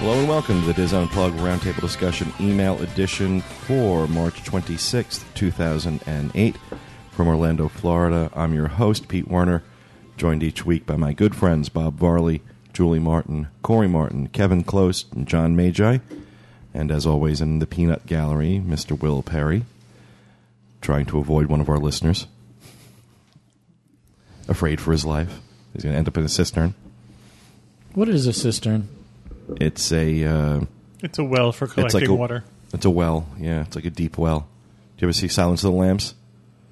Hello and welcome to the Dis Unplugged Roundtable Discussion email edition for March 26th, 2008. From Orlando, Florida, I'm your host, Pete Werner, joined each week by my good friends Bob Varley, Julie Martin, Corey Martin, Kevin Close, and John Magi. And as always, in the peanut gallery, Mr. Will Perry, trying to avoid one of our listeners. Afraid for his life. He's going to end up in a cistern. What is a cistern? It's a. Uh, It's a well for it's collecting like a, water. It's a well, yeah. It's like a deep well. Do you ever see Silence of the Lambs?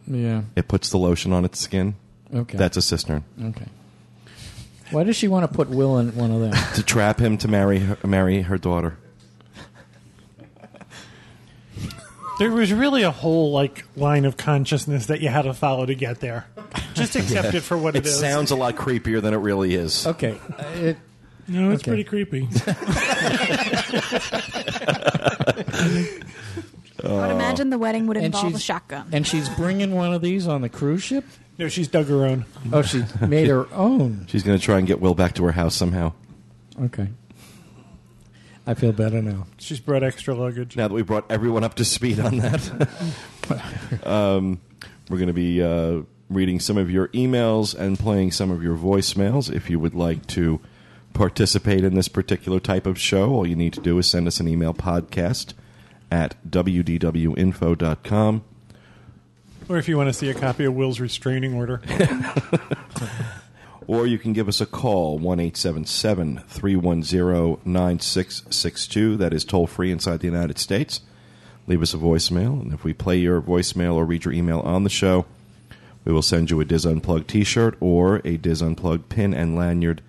Yeah. It puts the lotion on its skin. Okay. That's a cistern. okay. Why does she want to put Will in one of them? To trap him to marry her, marry her daughter. There was really a whole like line of consciousness that you had to follow to get there. Just accept it for what It it is. sounds a lot creepier than it really is. Okay. Uh, it, no, it's okay. pretty creepy. Oh. I would imagine the wedding would And involve a she's- shotgun. and she's bringing one of these on the cruise ship? no, she's dug her own. Oh, she made her own. She's going to try and get Will back to her house somehow. Okay. I feel better now. She's brought extra luggage. Now that we brought everyone up to speed on that, um, we're going to be uh, reading some of your emails and playing some of your voicemails. If you would like to participate in this particular type of show, all you need to do is send us an email podcast at wdwinfo.com. Or if you want to see a copy of Will's restraining order. Or you can give us a call, 1 310 9662. That is toll free inside the United States. Leave us a voicemail, and if we play your voicemail or read your email on the show, we will send you a Dis Unplugged t shirt or a Dis Unplugged pin and lanyard.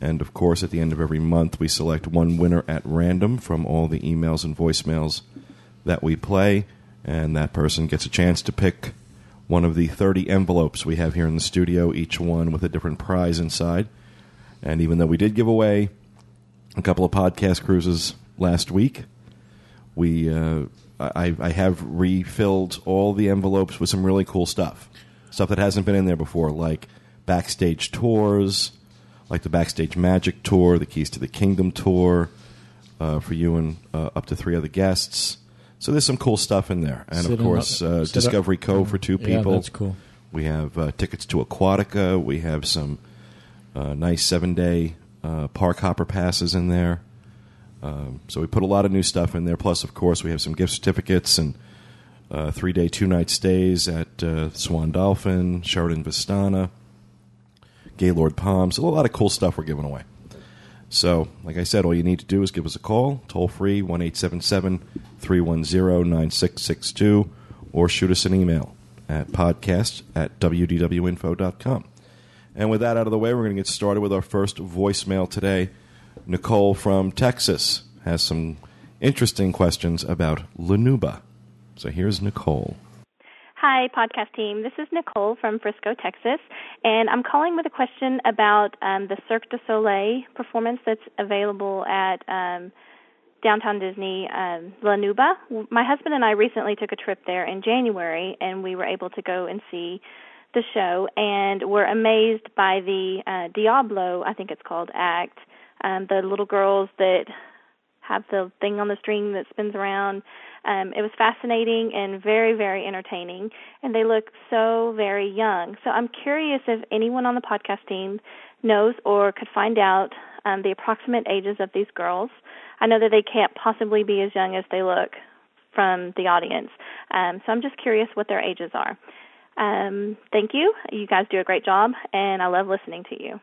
And of course, at the end of every month, we select one winner at random from all the emails and voicemails that we play, and that person gets a chance to pick one of the 30 envelopes we have here in the studio, each one with a different prize inside. And even though we did give away a couple of podcast cruises last week, we uh, I, I have refilled all the envelopes with some really cool stuff, stuff that hasn't been in there before, like backstage tours, like the Backstage Magic tour, the Keys to the Kingdom tour, uh, for you and uh, up to three other guests. So there's some cool stuff in there, and of course, up- uh, sit up- Discovery Cove for two Yeah, people. that's cool. We have uh, tickets to Aquatica. We have some uh, nice seven day uh, park hopper passes in there. Um, so we put a lot of new stuff in there. Plus, of course, we have some gift certificates and uh, three day, two night stays at uh, Swan Dolphin, Sheraton Vistana, Gaylord Palms. A lot of cool stuff we're giving away. So, like I said, all you need to do is give us a call, toll free, 1 877 310 9662, or shoot us an email at podcast at wdwinfo.com. And with that out of the way, we're going to get started with our first voicemail today. Nicole from Texas has some interesting questions about La Nouba. So here's Nicole. Hi, podcast team. This is Nicole from Frisco, Texas, and I'm calling with a question about um, the Cirque du Soleil performance that's available at um, downtown Disney, um, La Nouba. My husband and I recently took a trip there in January, and we were able to go and see the show, and were amazed by the uh, Diablo, I think it's called, act. Um, the little girls that have the thing on the string that spins around. Um, it was fascinating and very, very entertaining, and they look so very young. So I'm curious if anyone on the podcast team knows or could find out um, the approximate ages of these girls. I know that they can't possibly be as young as they look from the audience, um, so I'm just curious what their ages are. Um, thank you. You guys do a great job, and I love listening to you.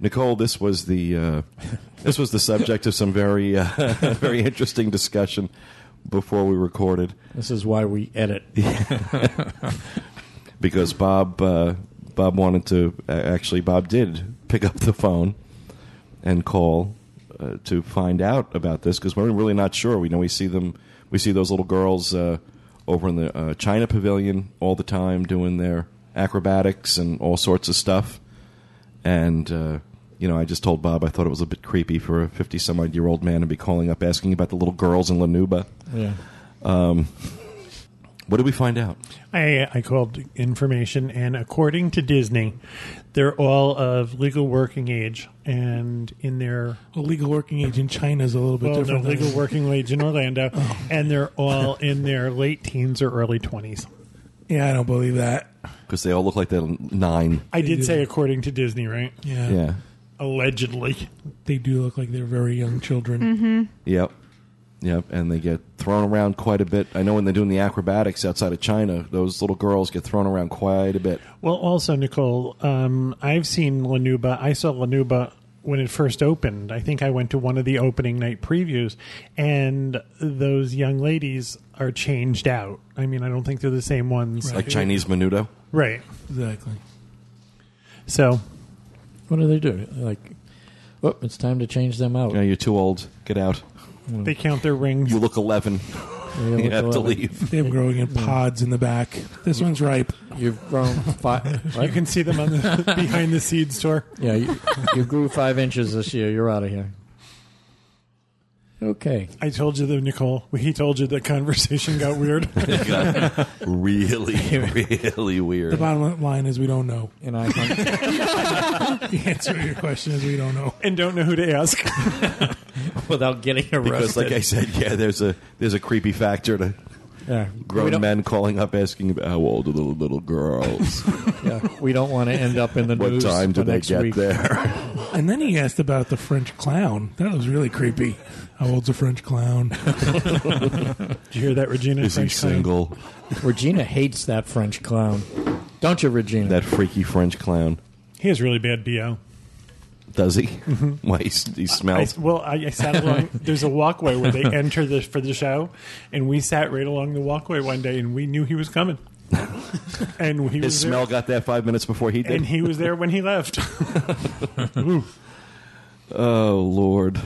Nicole, this was the uh, this was the subject of some very uh, very interesting discussion before we recorded This is why we edit. because Bob uh, Bob wanted to actually Bob did pick up the phone and call uh, to find out about this because we're really not sure. We know we see them we see those little girls uh, over in the uh, China Pavilion all the time doing their acrobatics and all sorts of stuff. And uh, you know, I just told Bob I thought it was a bit creepy for a fifty some odd year old man to be calling up asking about the little girls in La Nouba. Yeah. Um, what did we find out? I, I called information, and according to Disney, they're all of legal working age and in their A legal working age in China is a little bit well, no, different. than- legal working age in Orlando, oh. and they're all in their late teens or early twenties. Yeah, I don't believe that. Because they all look like they're nine. I did say according to Disney, right? Yeah, Yeah. Allegedly. they do look like they're very young children. Mm-hmm. Yep. Yep. And they get thrown around quite a bit. I know when they're doing the acrobatics outside of China, those little girls get thrown around quite a bit. Well, also Nicole, um, I've seen La Nouba. I saw La Nouba when it first opened. I think I went to one of the opening night previews, and those young ladies are changed out. I mean, I don't think they're the same ones. Like Chinese Menudo. Right. Exactly. So What do they do? Like, oh, it's time to change them out. You know, you're too old. Get out. they count their rings. You look 11. You You look have to leave. They have growing in pods in the back. This one's ripe. You've grown five. You can see them on the behind the seed store. Yeah, you, you grew five inches this year. You're out of here. Okay. I told you that Nicole. He told you the conversation got weird. It got really, really weird. The bottom line is we don't know. And I hung, The answer to your question is we don't know. and don't know who to ask. without getting arrested. Because, like I said, yeah, there's a there's a creepy factor to yeah, we grown don't, men calling up asking about how old are the little girls. Yeah, we don't want to end up in the what news. time do for they next get week. there? And then he asked about the French clown. That was really creepy. How old's a French clown? Did you hear that, Regina? Is he French clown? single? Regina hates that French clown. Don't you, Regina? That freaky French clown. He has really bad bo. Does he? Why he, he I, smells? well, I, I sat along. There's a walkway where they enter the for the show, and we sat right along the walkway one day, and we knew he was coming. and he His was smell there, got there five minutes before he did. and he was there when he left. oh Lord!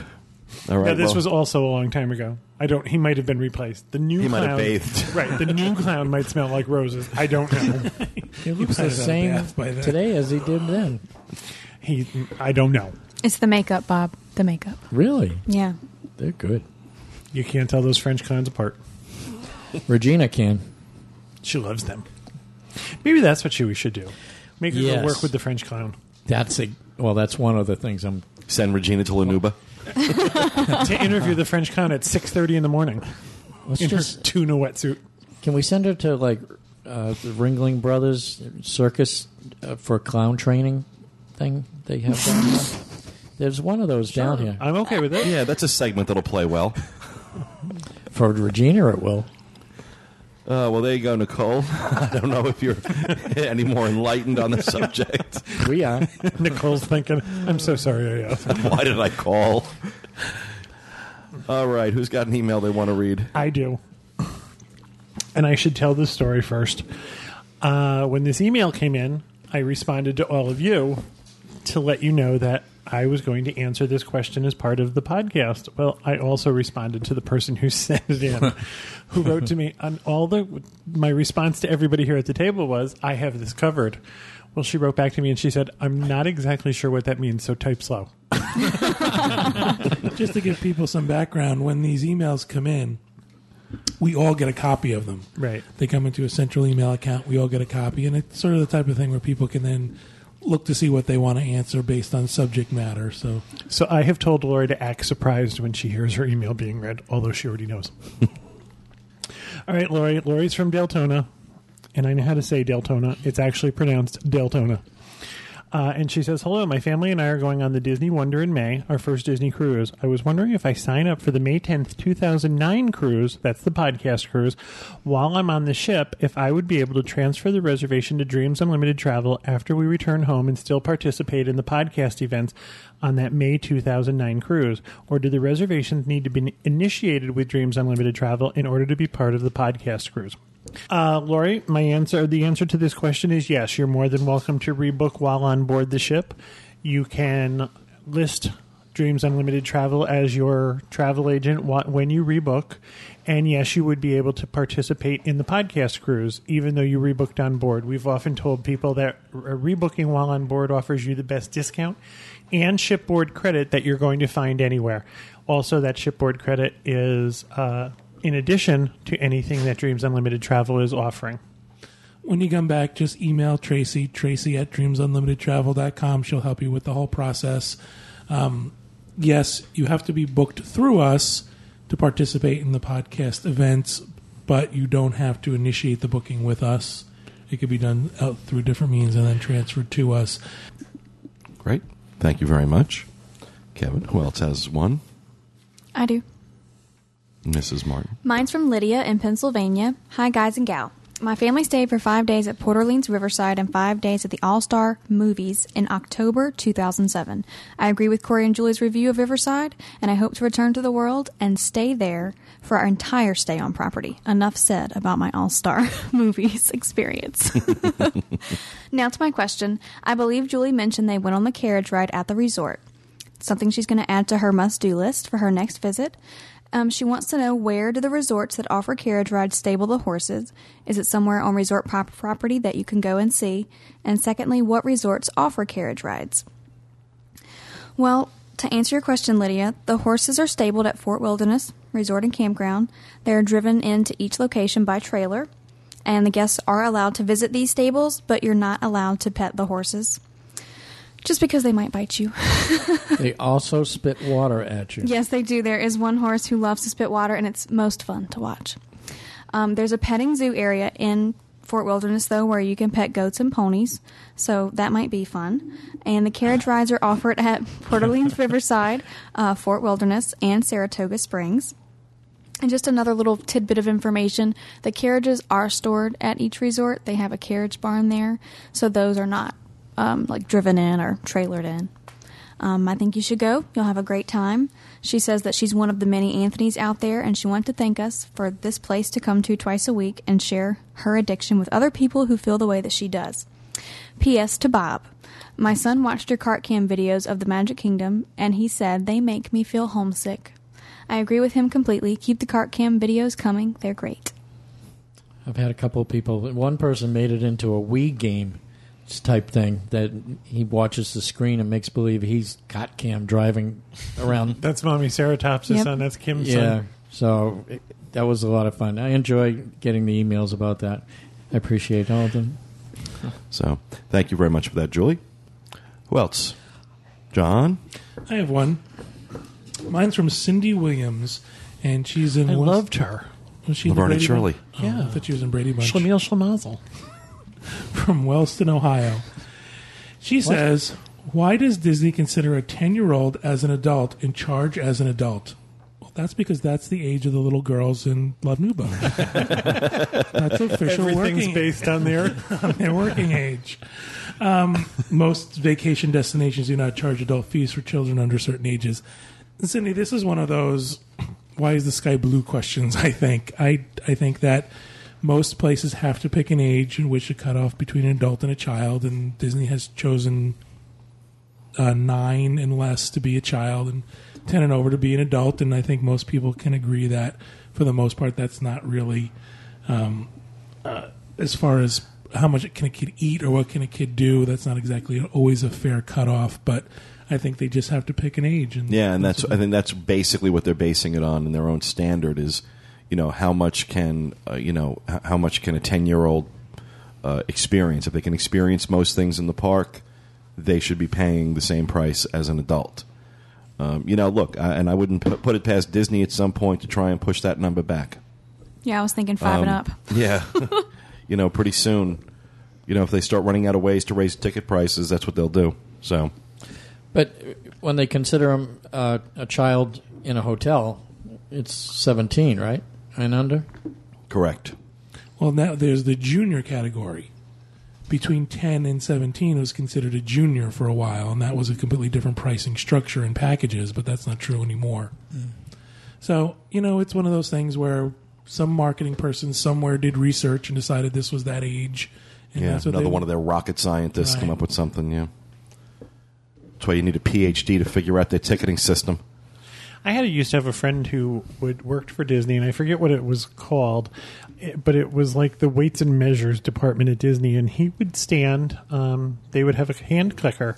All right. now, this well, was also a long time ago. I don't. He might have been replaced. The new He might clown, have bathed. Right. The new clown might smell like roses. I don't know. he looks might the have had a same bath by today as he did then. He. I don't know. It's the makeup, Bob. The makeup. Really? Yeah. They're good. You can't tell those French clowns apart. Regina can. She loves them. Maybe that's what she we should do. Make her Yes. work with the French clown That's a well. That's one of the things I'm. send Regina to La Nouba. to interview the French clown at six thirty in the morning Let's in just. her tuna wetsuit. Can we send her to like uh, the Ringling Brothers Circus uh, for clown training thing they have down there? There's one of those down here I'm okay with it. Yeah, that's a segment that'll play well. for Regina. It will. Uh, well, there you go, Nicole. I don't know if you're any more enlightened on the subject. We are. Nicole's thinking, I'm so sorry I asked. Why did I call? All right, who's got an email they want to read? I do. And I should tell this story first. Uh, when this email came in, I responded to all of you to let you know that I was going to answer this question as part of the podcast. Well, I also responded to the person who sent it in, who wrote to me on all the. My response to everybody here at the table was, "I have this covered." Well, she wrote back to me and she said, "I'm not exactly sure what that means, so type slow." Just to give people some background, when these emails come in, we all get a copy of them. Right. They come into a central email account. We all get a copy, and it's sort of the type of thing where people can then look to see what they want to answer based on subject matter. So So I have told Lori to act surprised when she hears her email being read, although she already knows. All right, Lori. Lori's from Deltona, and I know how to say Deltona. It's actually pronounced Deltona. Uh, and she says, Hello, my family and I are going on the Disney Wonder in May, our first Disney cruise. I was wondering if I sign up for the May 10th, 2009 cruise, that's the podcast cruise, while I'm on the ship, if I would be able to transfer the reservation to Dreams Unlimited Travel after we return home and still participate in the podcast events on that May 2009 cruise. Or do the reservations need to be initiated with Dreams Unlimited Travel in order to be part of the podcast cruise? Uh, Lori, my answer, the answer to this question is yes. You're more than welcome to rebook while on board the ship. You can list Dreams Unlimited Travel as your travel agent when you rebook. And yes, you would be able to participate in the podcast cruise, even though you rebooked on board. We've often told people that rebooking while on board offers you the best discount and shipboard credit that you're going to find anywhere. Also, that shipboard credit is uh, in addition to anything that Dreams Unlimited Travel is offering. When you come back, just email Tracy, Tracy at dreamsunlimitedtravel.com. She'll help you with the whole process. Um, yes, you have to be booked through us to participate in the podcast events, but you don't have to initiate the booking with us. It could be done out through different means and then transferred to us. Great. Thank you very much. Kevin, who else has one? I do. Mrs. Martin. Mine's from Lydia in Pennsylvania. Hi, guys and gal. My family stayed for five days at Port Orleans Riverside and five days at the All Star Movies in October 2007. I agree with Corey and Julie's review of Riverside, and I hope to return to the world and stay there for our entire stay on property. Enough said about my All Star Movies experience. now to my question. I believe Julie mentioned they went on the carriage ride at the resort. Something she's going to add to her must do list for her next visit. Um, she wants to know where do the resorts that offer carriage rides stable the horses? Is it somewhere on resort prop- property that you can go and see? And secondly, what resorts offer carriage rides? Well, to answer your question, Lydia, the horses are stabled at Fort Wilderness Resort and Campground. They are driven into each location by trailer, and the guests are allowed to visit these stables, but you're not allowed to pet the horses. Just because they might bite you. They also spit water at you. Yes, they do. There is one horse who loves to spit water, and it's most fun to watch. Um, there's a petting zoo area in Fort Wilderness, though, where you can pet goats and ponies, so that might be fun. And the carriage rides are offered at Port Orleans Riverside, uh, Fort Wilderness, and Saratoga Springs. And just another little tidbit of information the carriages are stored at each resort. They have a carriage barn there, so those are not um, like driven in or trailered in. Um, I think you should go. You'll have a great time. She says that she's one of the many Anthonys out there, and she wanted to thank us for this place to come to twice a week and share her addiction with other people who feel the way that she does. P.S. to Bob. My son watched your cart cam videos of the Magic Kingdom, and he said they make me feel homesick. I agree with him completely. Keep the cart cam videos coming. They're great. I've had a couple of people. One person made it into a Wii game type thing that he watches the screen and makes believe he's got cam driving around. That's Mommy Ceratopsis' Yep. son. That's Kim's yeah, son. so it, that was a lot of fun. I enjoy getting the emails about that. I appreciate all of them. So thank you very much for that, Julie. Who else? John? I have one. Mine's from Cindy Williams, and she's in. I West- loved her. Was she in the Laverne and Shirley. Bunch? Oh, Yeah. I thought she was in Brady Bunch. Schlemiel Schlemazel. from Wellston, Ohio. She says, "Why does Disney consider a ten-year-old as an adult and charge as an adult?" Well, that's because that's the age of the little girls in La Nouba. that's official Everything's working based on their. on their working age. Um, most vacation destinations do not charge adult fees for children under certain ages. And Cindy, this is one of those "why is the sky blue?" questions. I think I I think that most places have to pick an age in which to cut off between an adult and a child, and Disney has chosen uh, nine and less to be a child, and ten and over to be an adult. And I think most people can agree that, for the most part, that's not really um, uh, as far as how much can a kid eat or what can a kid do. That's not exactly always a fair cutoff, but I think they just have to pick an age. And Yeah, and that's I think that's basically what they're basing it on, and their own standard is, you know, how much can uh, you know how much can a ten year old uh, experience? If they can experience most things in the park, they should be paying the same price as an adult. Um, you know, look, I, and I wouldn't pu- put it past Disney at some point to try and push that number back. Yeah, I was thinking five and Um, up. Yeah, you know, pretty soon, you know, if they start running out of ways to raise ticket prices, that's what they'll do. So, But when they consider him uh, a child in a hotel, it's 17, right? And under? correct. Well, now there's the junior category. Between 10 and 17 was considered a junior for a while, and that was a completely different pricing structure and packages, but that's not true anymore. Mm. So, you know, it's one of those things where some marketing person somewhere did research and decided this was that age. And yeah, that's what another they- one of their rocket scientists come up with something. Yeah, that's why you need a PhD to figure out their ticketing system. I had used to have a friend who would worked for Disney, and I forget what it was called, eh, but it was like the weights and measures department at Disney, and he would stand. Um, they would have a hand clicker,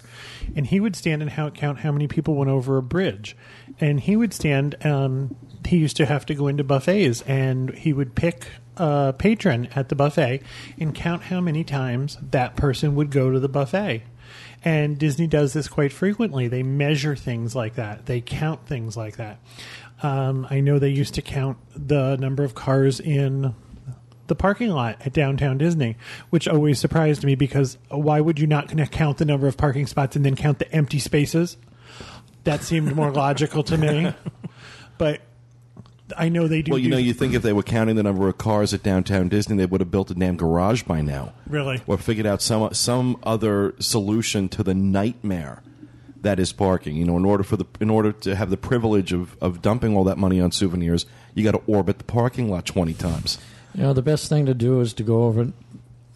and he would stand and how, count how many people went over a bridge, and he would stand. Um, he used to have to go into buffets, and he would pick a patron at the buffet and count how many times that person would go to the buffet. And Disney does this quite frequently. They measure things like that. They count things like that. Um, I know they used to count the number of cars in the parking lot at downtown Disney, which always surprised me because why would you not count the number of parking spots and then count the empty spaces? That seemed more logical to me. But I know they do. Well, you do- know, you think if they were counting the number of cars at downtown Disney, they would have built a damn garage by now. Really? Or figured out some some other solution to the nightmare that is parking. You know, in order for the in order to have the privilege of, of dumping all that money on souvenirs, you got to orbit the parking lot twenty times. You know, the best thing to do is to go over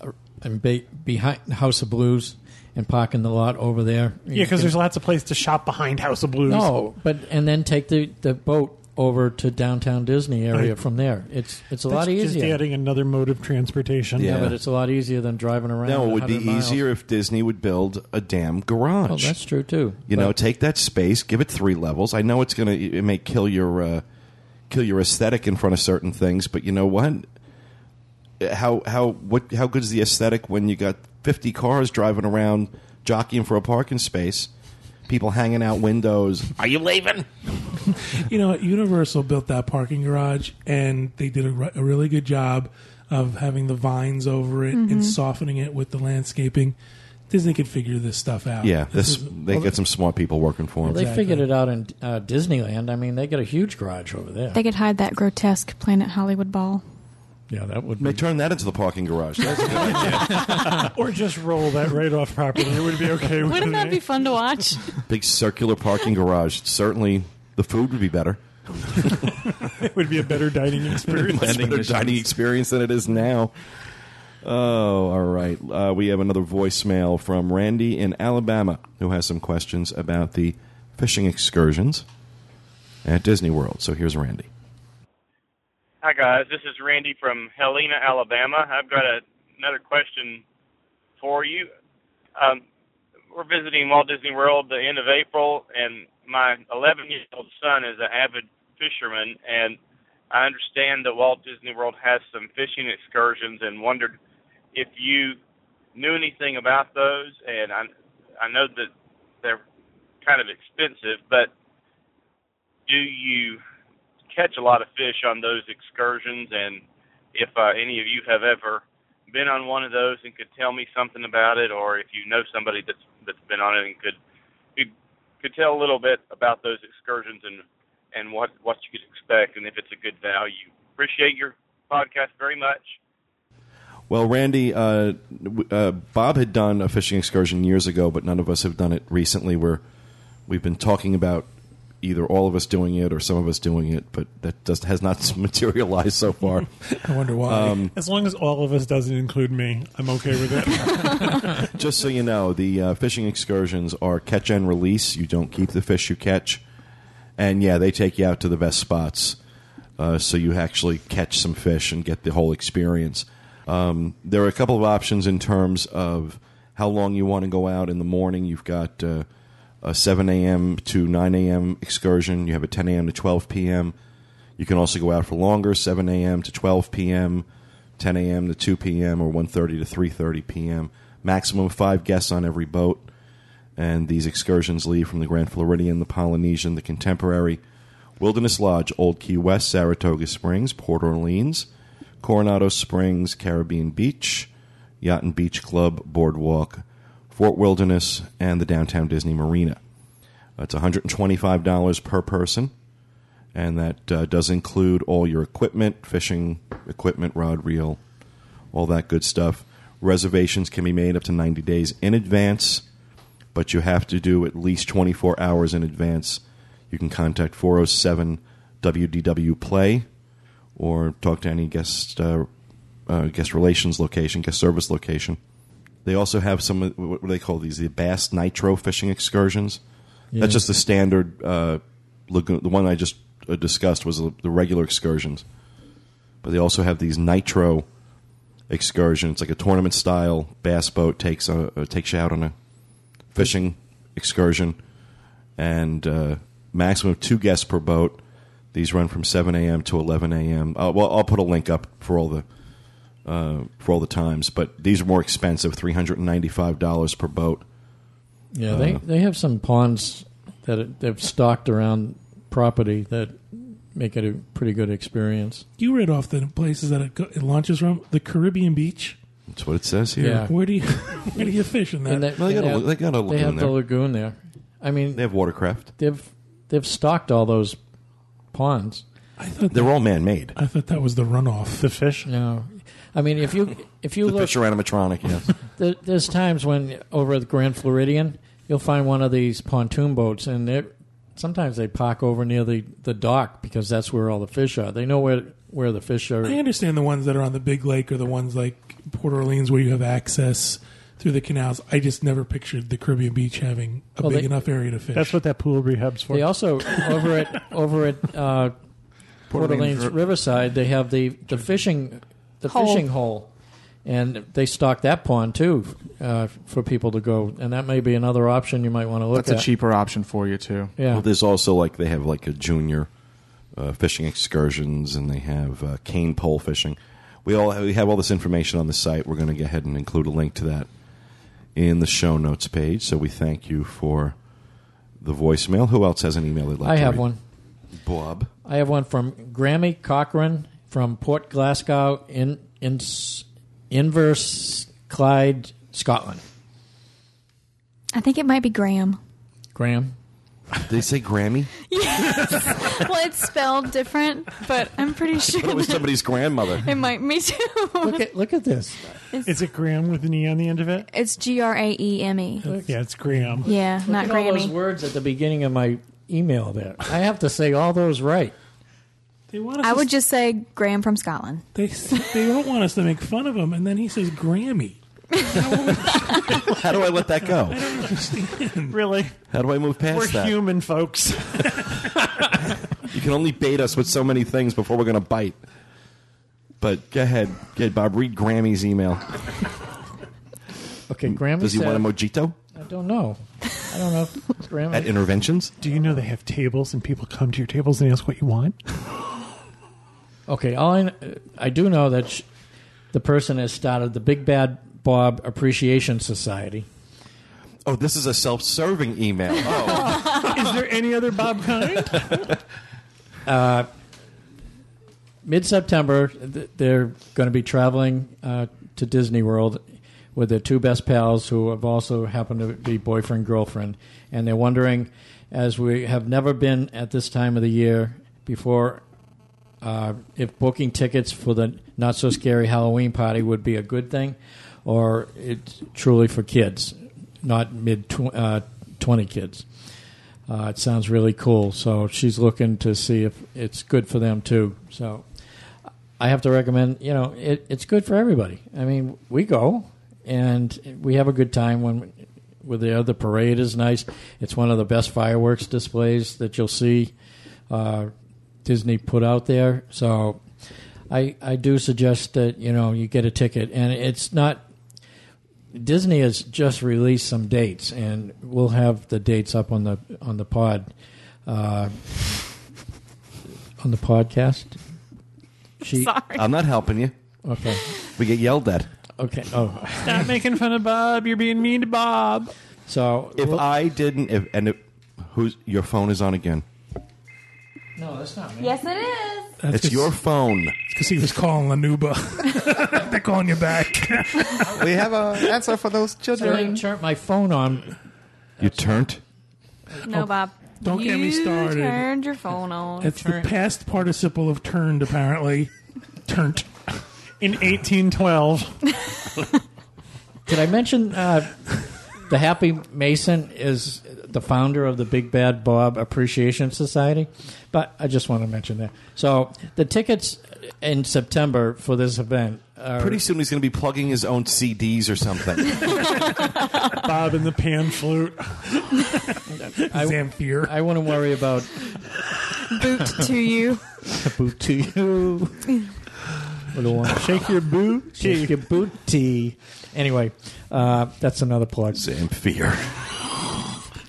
uh, and be, behind House of Blues and park in the lot over there. Yeah, because there's lots of place to shop behind House of Blues. no, but and then take the, the boat over to downtown Disney area Right. from there. It's it's a That's lot just easier. adding another mode of transportation. yeah, Yeah. but it's a lot easier than driving around. No, it would be miles. easier if Disney would build a damn garage. Oh, that's true too. You know, take that space, give it three levels. I know it's gonna it may kill your uh, kill your aesthetic in front of certain things, but you know what? How how what how good is the aesthetic when you got fifty cars driving around jockeying for a parking space, people hanging out windows? Are you leaving? You know. Universal built that parking garage, and they did a, re- a really good job of having the vines over it and softening it with the landscaping. Disney could figure this stuff out. Yeah, this is- they get some smart people working for them. They Exactly. figured it out in uh, Disneyland. I mean, they got a huge garage over there. They could hide that grotesque Planet Hollywood ball. Yeah, that would They be. turn that into the parking garage. That's a good idea. Or just roll that right off property. It would be okay with Wouldn't me. that be fun to watch? Big circular parking garage. Certainly, the food would be better. It would be a better dining experience. much better dining experience than it is now. Oh, all right. Uh, we have another voicemail from Randy in Alabama who has some questions about the fishing excursions at Disney World. So here's Randy. Hi, guys. This is Randy from Helena, Alabama. I've got a, another question for you. Um, we're visiting Walt Disney World the end of April, and my 11 year old son is an avid fisherman, and I understand that Walt Disney World has some fishing excursions and wondered if you knew anything about those. And I, I know that they're kind of expensive, but do you catch a lot of fish on those excursions and if uh, any of you have ever been on one of those and could tell me something about it or if you know somebody that's that's been on it and could could, tell a little bit about those excursions and and what what you could expect and if it's a good value appreciate your podcast very much Well, Randy, uh, uh, Bob had done a fishing excursion years ago, but none of us have done it recently. Where we've been talking about either all of us doing it or some of us doing it, but that does, has not materialized so far. I wonder why. As long as all of us doesn't include me, I'm okay with it. Just so you know, the uh, fishing excursions are catch and release. You don't keep the fish you catch, and yeah, they take you out to the best spots, uh, so you actually catch some fish and get the whole experience. Um, there are a couple of options in terms of how long you want to go out in the morning. You've got uh, a 7 a.m. to 9 a.m. excursion. You have a 10 a.m. to 12 p.m. You can also go out for longer, 7 a.m. to 12 p.m., 10 a.m. to 2 p.m., or 1.30 to 3.30 p.m. Maximum five guests on every boat. And these excursions leave from the Grand Floridian, the Polynesian, the Contemporary, Wilderness Lodge, Old Key West, Saratoga Springs, Port Orleans, Coronado Springs, Caribbean Beach, Yacht and Beach Club, Boardwalk, Fort Wilderness, and the Downtown Disney Marina. It's $125 per person, and that uh, does include all your equipment, fishing equipment, rod, reel, all that good stuff. Reservations can be made up to 90 days in advance, but you have to do at least 24 hours in advance. You can contact 407 WDW Play or talk to any guest uh, uh, guest relations location, guest service location. They also have some what do they call these? The Bass Nitro fishing excursions. Yeah. That's just the standard uh, lagoon. The one I just uh, discussed was the regular excursions, but they also have these nitro excursions. It's like a tournament style bass boat takes a, uh, takes you out on a fishing excursion, and uh, maximum of two guests per boat. These run from 7 a.m. to 11 a.m. Uh, well, I'll put a link up for all the uh, for all the times, but these are more expensive, three hundred and ninety-five dollars per boat. Yeah, they Uh, they have some ponds that it, they've stocked around property that make it a pretty good experience. You read off the places that it, go, it launches from. The Caribbean beach. That's what it says here. Yeah. Where do you where do you fish in that? And they, Well, they got a- have, they got a they have lagoon the there. lagoon there. I mean, They have watercraft. they've they've stocked all those ponds. I thought They're that, all man-made. I thought that was the runoff. The fish. No, I mean if you if you The look, fish are animatronic. Yes. there, there's times when over at the Grand Floridian you'll find one of these pontoon boats, and they sometimes they park over near the, the dock because that's where all the fish are. They know where where the fish are. I understand the ones that are on the big lake or the ones like Port Orleans where you have access through the canals. I just never pictured the Caribbean beach having a Well, big they- enough area to fish. That's what that pool rehab's for. They also over at over at uh, Port Orleans Riverside they have the, the fishing the Hole. fishing hole, and they stock that pond too uh, for people to go, and that may be another option you might want to look at. That's a cheaper option for you too. Yeah, Well, there's also like they have like a junior uh, fishing excursions, and they have uh, cane pole fishing. We all we have all this information on the site. We're going to go ahead and include a link to that in the show notes page. So we thank you for the voicemail. Who else has an email they'd like I to have read? one. Bob. I have one from Grammy Cochran from Port Glasgow in in Inverse Clyde, Scotland. I think it might be Graham. Graham. Did they say Grammy? Yes. well, it's spelled different, but I'm pretty sure It was somebody's grandmother. it might. Me too. Look at look at this. Is it Graham with an E on the end of it? It's G R A E M E. Yeah, it's Graham. Yeah, Look not at all those words at the beginning of my email. There, I have to say all those right. They want us I to would just say Graham from Scotland. They they don't want us to make fun of him, and then he says Grammy. How do I let that go? Really? How do I move past We're that? human, folks. You can only bait us with so many things before we're going to bite. But go ahead, go ahead, Bob. Read Grammy's email. Okay, Grammy Does he said, want a mojito I don't know. I don't know. if Grammy. at interventions? Do you know they have tables and people come to your tables and ask what you want? Okay, all I, I do know that sh- the person has started the Big Bad Bob Appreciation Society. Oh, this is a self-serving email. Oh, Is there any other Bob kind? Mid September, th- they're going to be traveling uh, to Disney World with their two best pals, who have also happened to be boyfriend girlfriend, and they're wondering, as we have never been at this time of the year before, uh, if booking tickets for the not so scary Halloween party would be a good thing, or it's truly for kids, not mid tw- uh, twenty kids. Uh, it sounds really cool. So she's looking to see if it's good for them too. So I have to recommend. You know, it, it's good for everybody. I mean, we go and we have a good time when there. The parade is nice. It's one of the best fireworks displays that you'll see. Uh, Disney put out there. So I I do suggest that you know you get a ticket, and it's not. Disney has just released some dates, and we'll have the dates up on the on the pod, uh, on the podcast. She, Sorry. I'm not helping you. okay, We get yelled at. okay. Oh, Stop making fun of Bob. You're being mean to Bob. so If we'll- I didn't, if, and if, who's your phone is on again? No, that's not me. Yes, it is. That's it's 'cause- your phone. because he was calling La Nouba. They're calling you back. we have an answer for those children. Turn, turn my phone on. You turned. No, Bob. Don't get me You started. Turned your phone on. It's the past participle of turned, apparently. Turned. In 1812. Did I mention uh, the Happy Mason is the founder of the Big Bad Bob Appreciation Society? But I just want to mention that. So the tickets in September for this event are Pretty soon he's going to be plugging his own CDs or something. Bob and the pan flute. I, Zamfir. I wouldn't worry about Boot to you. boot to you. Little one. Shake your boot. Shake your booty. Anyway, uh, that's another plug. Zamfir.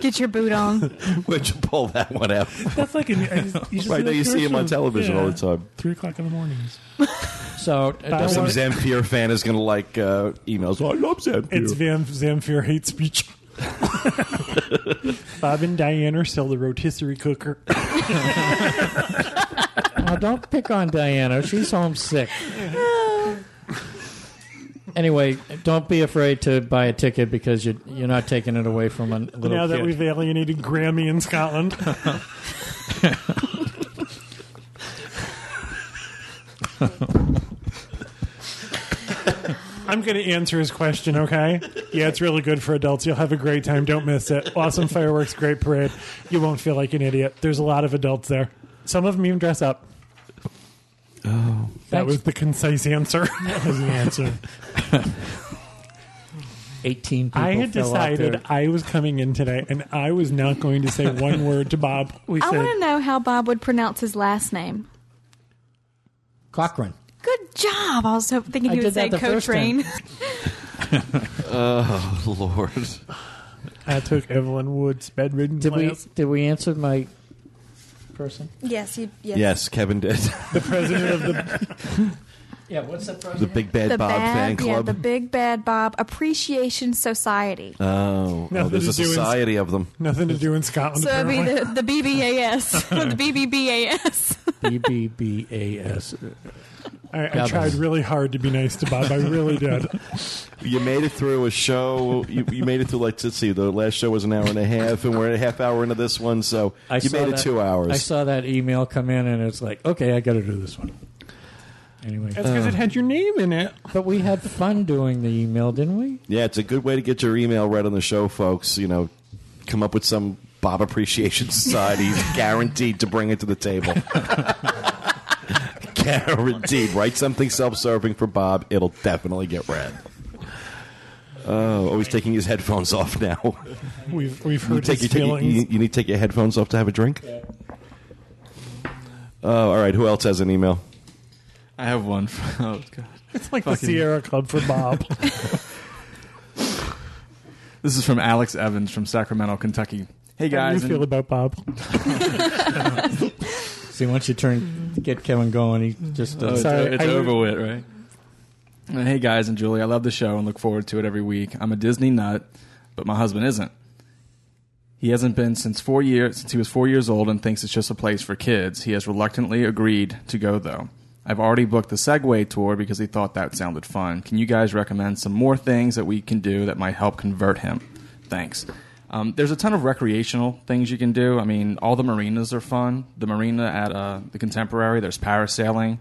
Get your boot on. Where'd you pull that one out? That's like an, I just, you just Right see now, that you see him on commercial. television all the time. Three o'clock in the mornings. So, uh, don't Some worry- Zamfir fan is going to like uh, emails. Oh, I love Zamfir. It's Van Zamfir hate speech. Bob and Diane are still the rotisserie cooker. Oh, don't pick on Diana. She's homesick. anyway, don't be afraid to buy a ticket because you're, you're not taking it away from a little now that kid. we've alienated Grammy in Scotland. I'm going to answer his question, okay? Yeah, it's really good for adults. You'll have a great time. Don't miss it. Awesome fireworks, great parade. You won't feel like an idiot. There's a lot of adults there. Some of them even dress up. Oh, that Thanks. was the concise answer. That was the answer. 18 people I had fell out decided there. I was coming in today, and I was not going to say one word to Bob. We I said want to know how Bob would pronounce his last name. Cochrane. Good job. I was so- thinking I he would say that the first Cotrain. Oh, Lord. I took Evelyn Wood's bedridden Did we did we answer my person? yes, you, yes. Yes, Kevin did. The president of the Yeah, what's that person? the Big Bad The Bob bad, fan yeah, club. the Big Bad Bob Appreciation Society. oh, oh, Nothing there's a to do in- society of them. nothing to do in Scotland. So it'd be apparently. the, the BBAS, the BBBAS. BBBAS. I, I tried really hard to be nice to Bob. I really did. You made it through a show. You, you made it through like let's see. The last show was an hour and a half, and we're a half hour into this one. So I you saw made it that- two hours. I saw that email come in, and it's like, okay, I got to do this one. Anyway, That's because it had your name in it. but we had fun doing the email, didn't we? yeah, it's a good way to get your email read on the show, folks. You know, come up with some Bob Appreciation Society guaranteed to bring it to the table. guaranteed. Write something self-serving for Bob. It'll definitely get read. Oh, oh, he's taking his headphones off now. We've we've You, heard take, his you, take, feelings. you- you need to take your headphones off to have a drink? Oh, all right. Who else has an email? I have one. From, oh god. it's like the Sierra Club for Bob. This is from Alex Evans from Sacramento, Kentucky. Hey guys, How do guys, you feel about Bob? See, once you turn get Kevin going, he just Oh, uh, it's, Sorry, it's I- over with, right? Hey guys and Julie, I love the show and look forward to it every week. I'm a Disney nut, but my husband isn't. He hasn't been since four years since he was four years old and thinks it's just a place for kids. He has reluctantly agreed to go though. I've already booked the Segway tour because he thought that sounded fun. Can you guys recommend some more things that we can do that might help convert him? Thanks. Um, there's a ton of recreational things you can do. I mean, all the marinas are fun. The marina at uh, the Contemporary, there's parasailing.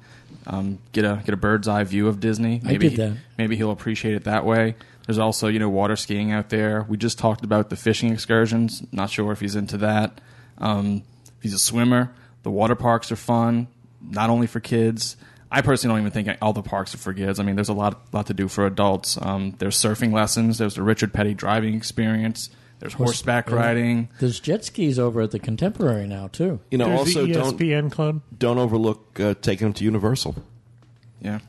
Um, get a get a bird's eye view of Disney. I Maybe did that. maybe he'll appreciate it that way. There's also you know water skiing out there. We just talked about the fishing excursions. Not sure if he's into that. Um, he's a swimmer, the water parks are fun. Not only for kids. I personally don't even think all the parks are for kids. I mean, there's a lot lot to do for adults. Um, there's surfing lessons. There's the Richard Petty driving experience. There's horseback riding. there's jet skis over at the Contemporary now too. You know, There's also the don't ESPN Club. don't overlook uh, taking them to Universal. Yeah.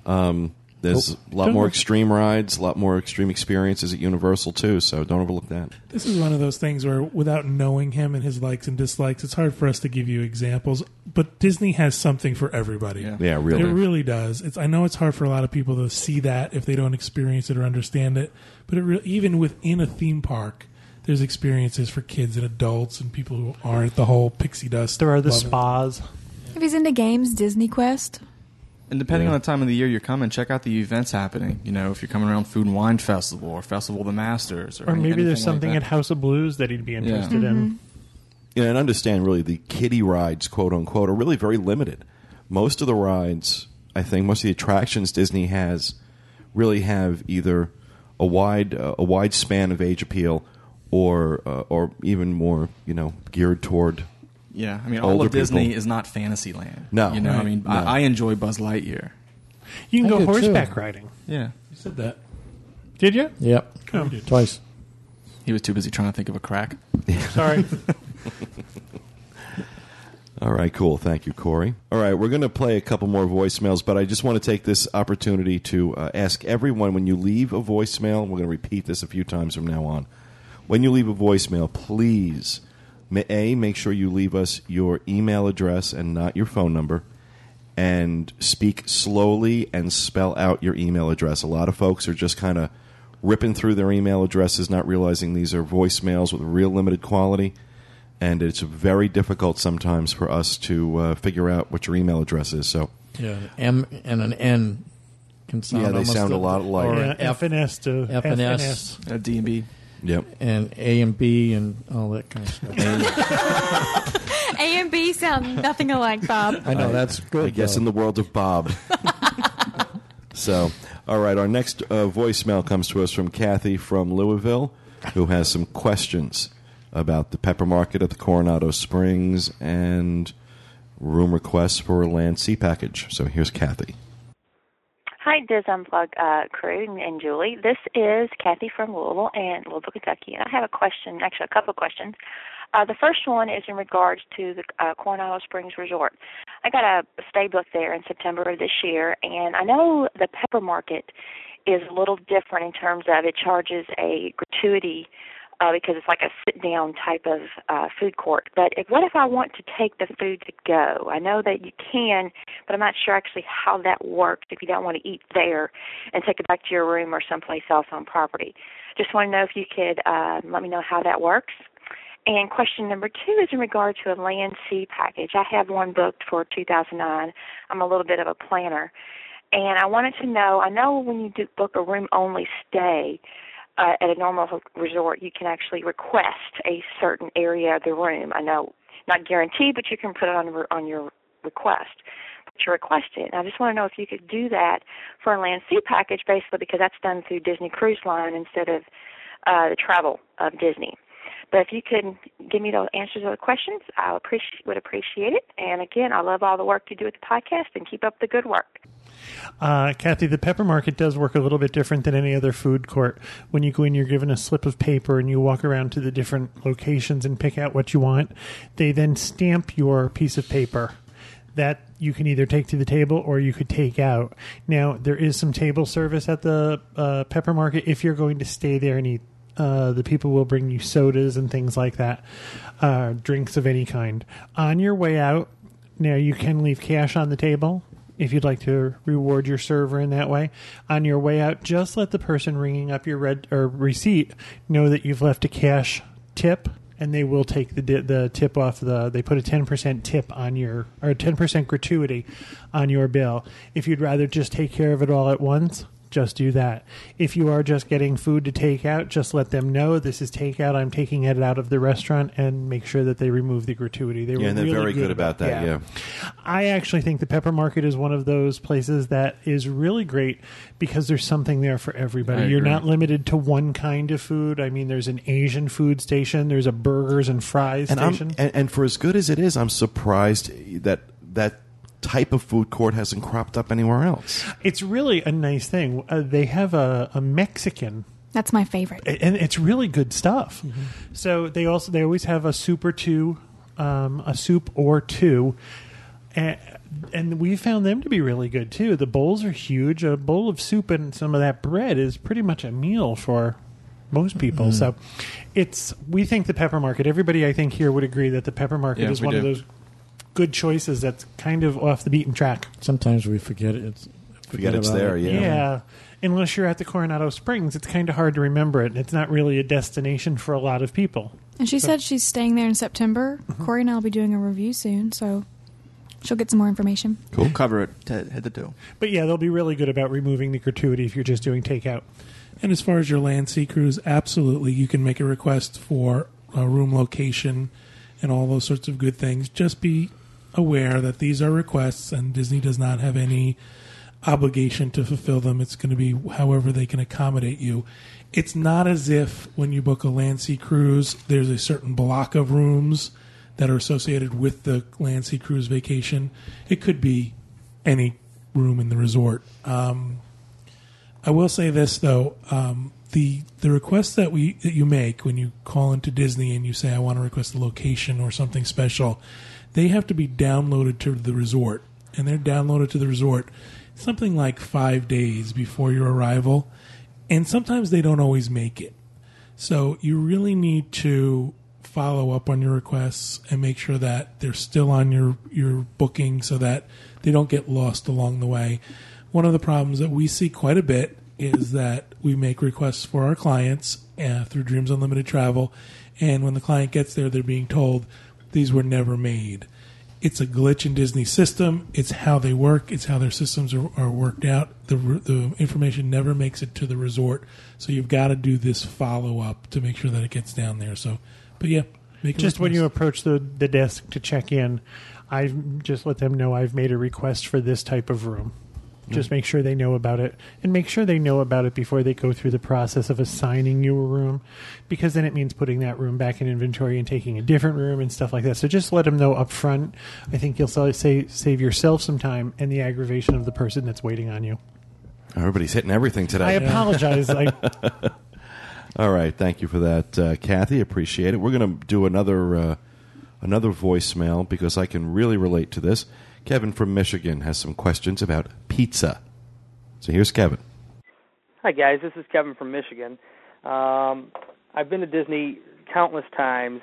There's Oh, a lot more extreme rides, a lot more extreme experiences at Universal too. So don't overlook that. This is one of those things where, without knowing him and his likes and dislikes, it's hard for us to give you examples. But Disney has something for everybody. Yeah. Yeah, really. It really does. It's. I know it's hard for a lot of people to see that if they don't experience it or understand it. But it re- even within a theme park, there's experiences for kids and adults and people who aren't. The whole pixie dust. There are the love it. spas. If he's into games, Disney Quest. And depending Yeah. on the time of the year you're coming, check out the events happening. You know, if you're coming around Food and Wine Festival or Festival of the Masters, or, Or any- maybe there's anything like something at House of Blues that he'd be interested in. Yeah, and understand really the kiddie rides, quote unquote, are really very limited. Most of the rides, I think, most of the attractions Disney has, really have either a wide uh, a wide span of age appeal, or uh, or even more, you know, geared toward. Yeah, I mean, all of Disney people. is not Fantasyland. No. you know, I mean, No. I, I enjoy Buzz Lightyear. You can I go do, too. horseback riding. Yeah, You said that. Did you? Yep, Oh, twice. he was too busy trying to think of a crack. sorry. All right, cool. Thank you, Corey. All right, we're going to play a couple more voicemails, but I just want to take this opportunity to uh, ask everyone when you leave a voicemail, we're going to repeat this a few times from now on. When you leave a voicemail, please, A, make sure you leave us your email address and not your phone number, and speak slowly and spell out your email address. A lot of folks are just kind of ripping through their email addresses, not realizing these are voicemails with real limited quality and it's very difficult sometimes for us to uh, figure out what your email address is. So, Yeah, M and an N can sound Yeah, they almost sound a lot alike. or Yeah, an F and S to F and S. Uh, D and B. yep. and A and B and all that kind of stuff. A and B sound nothing alike, Bob. I know that's good. I guess though. in the world of Bob. so, all right, our next uh, voicemail comes to us from Kathy from Louisville, who has some questions about the pepper market at the Coronado Springs and room requests for a land sea package. So here's Kathy. Hi, Dis Unplugged uh, crew and- Julie. This is Kathy from Louisville and Louisville, Kentucky. And I have a question, actually a couple of questions. Uh, the first one is in regards to the uh, Coronado Springs Resort. I got a stay booked there in September of this year, and I know the pepper market is a little different in terms of it charges a gratuity uh, because it's like a sit down type of uh, food court. But if, what if I want to take the food to go? I know that you can, but I'm not sure actually how that works if you don't want to eat there and take it back to your room or someplace else on property. Just want to know if you could uh, let me know how that works. And question number two is in regard to a land sea package. I have one booked for 2009. I'm a little bit of a planner. And I wanted to know I know when you do book a room only stay, uh, at a normal resort, you can actually request a certain area of the room. I know not guaranteed, but you can put it on on your request. But you request it. I just want to know if you could do that for a land sea package, basically because that's done through Disney Cruise Line instead of uh, the travel of Disney. But if you could give me those answers to the questions, I appreciate, would appreciate it. And again, I love all the work you do with the podcast, and keep up the good work. Uh, Kathy, the pepper market does work a little bit different than any other food court. When you go in, you're given a slip of paper and you walk around to the different locations and pick out what you want. They then stamp your piece of paper that you can either take to the table or you could take out. Now, there is some table service at the uh, pepper market if you're going to stay there and eat. Uh, the people will bring you sodas and things like that, uh, drinks of any kind. On your way out, now you can leave cash on the table if you'd like to reward your server in that way. On your way out, just let the person ringing up your red or receipt know that you've left a cash tip, and they will take the the tip off the. They put a ten percent tip on your or ten percent gratuity on your bill. If you'd rather just take care of it all at once. Just do that. If you are just getting food to take out, just let them know this is takeout. I'm taking it out of the restaurant, and make sure that they remove the gratuity. They Yeah, were and they're really very good about that, yeah. I actually think the Pepper Market is one of those places that is really great because there's something there for everybody. I You're agree. not limited to one kind of food. I mean, there's an Asian food station, there's a burgers and fries And, station. and, and for as good as it is, I'm surprised that that type of food court hasn't cropped up anywhere else. it's really a nice thing. Uh, they have a, a Mexican That's my favorite. and it's really good stuff. So they also they always have a soup or two, um, a soup or two, and, and we found them to be really good too. The bowls are huge. A bowl of soup and some of that bread is pretty much a meal for most people. So it's we think the pepper market. Everybody I think here would agree that the pepper market Yeah, is we one of those good choices that's kind of off the beaten track. Sometimes we forget it. It's, Forget it's there, it. yeah. Yeah. Unless you're at the Coronado Springs, it's kind of hard to remember it. It's not really a destination for a lot of people. And she said she's staying there in September. Mm-hmm. Corey and I will be doing a review soon, so she'll get some more information. We'll cover it to head to toe. But yeah, they'll be really good about removing the gratuity if you're just doing takeout. And as far as your land sea cruise, absolutely, you can make a request for a room location and all those sorts of good things. Just be aware that these are requests, and Disney does not have any obligation to fulfill them. It's going to be however they can accommodate you. It's not as if when you book a land sea cruise, there's a certain block of rooms that are associated with the land sea cruise vacation. It could be any room in the resort. Um, I will say this though: um, the the request that we that you make when you call into Disney and you say I want to request a location or something special, they have to be downloaded to the resort, and they're downloaded to the resort something like five days before your arrival, and sometimes they don't always make it. So you really need to follow up on your requests and make sure that they're still on your your booking so that they don't get lost along the way. One of the problems that we see quite a bit is that we make requests for our clients uh, through Dreams Unlimited Travel, and when the client gets there, they're being told these were never made. It's a glitch in Disney's system. It's how they work. It's how their systems are, are worked out. The the information never makes it to the resort, so you've got to do this follow up to make sure that it gets down there. So, but yeah, make Just when you approach the, the desk to check in, I just let them know I've made a request for this type of room. Just make sure they know about it, and make sure they know about it before they go through the process of assigning you a room, because then it means putting that room back in inventory and taking a different room and stuff like that. So just let them know up front. I think you'll sa- save yourself some time and the aggravation of the person that's waiting on you. Everybody's hitting everything today. I apologize. I, All right, thank you for that, uh, Kathy. Appreciate it. We're going to do another uh, another voicemail because I can really relate to this. Kevin from Michigan has some questions about pizza. So here's Kevin. Hi guys, this is Kevin from Michigan. Um, I've been to Disney countless times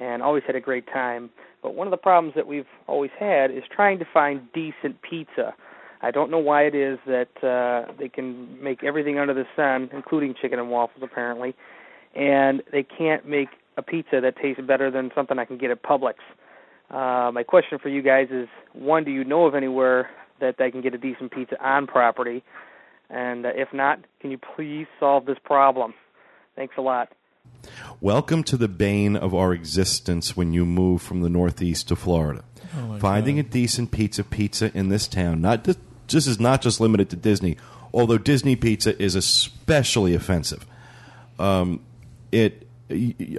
and always had a great time. But one of the problems that we've always had is trying to find decent pizza. I don't know why it is that uh, they can make everything under the sun, including chicken and waffles apparently, and they can't make a pizza that tastes better than something I can get at Publix. Uh, my question for you guys is: one, do you know of anywhere that I can get a decent pizza on property? And uh, if not, can you please solve this problem? Thanks a lot. Welcome to the bane of our existence when you move from the Northeast to Florida. Finding a decent pizza pizza in this town, not just, this is not just limited to Disney, although Disney pizza is especially offensive. Um, it,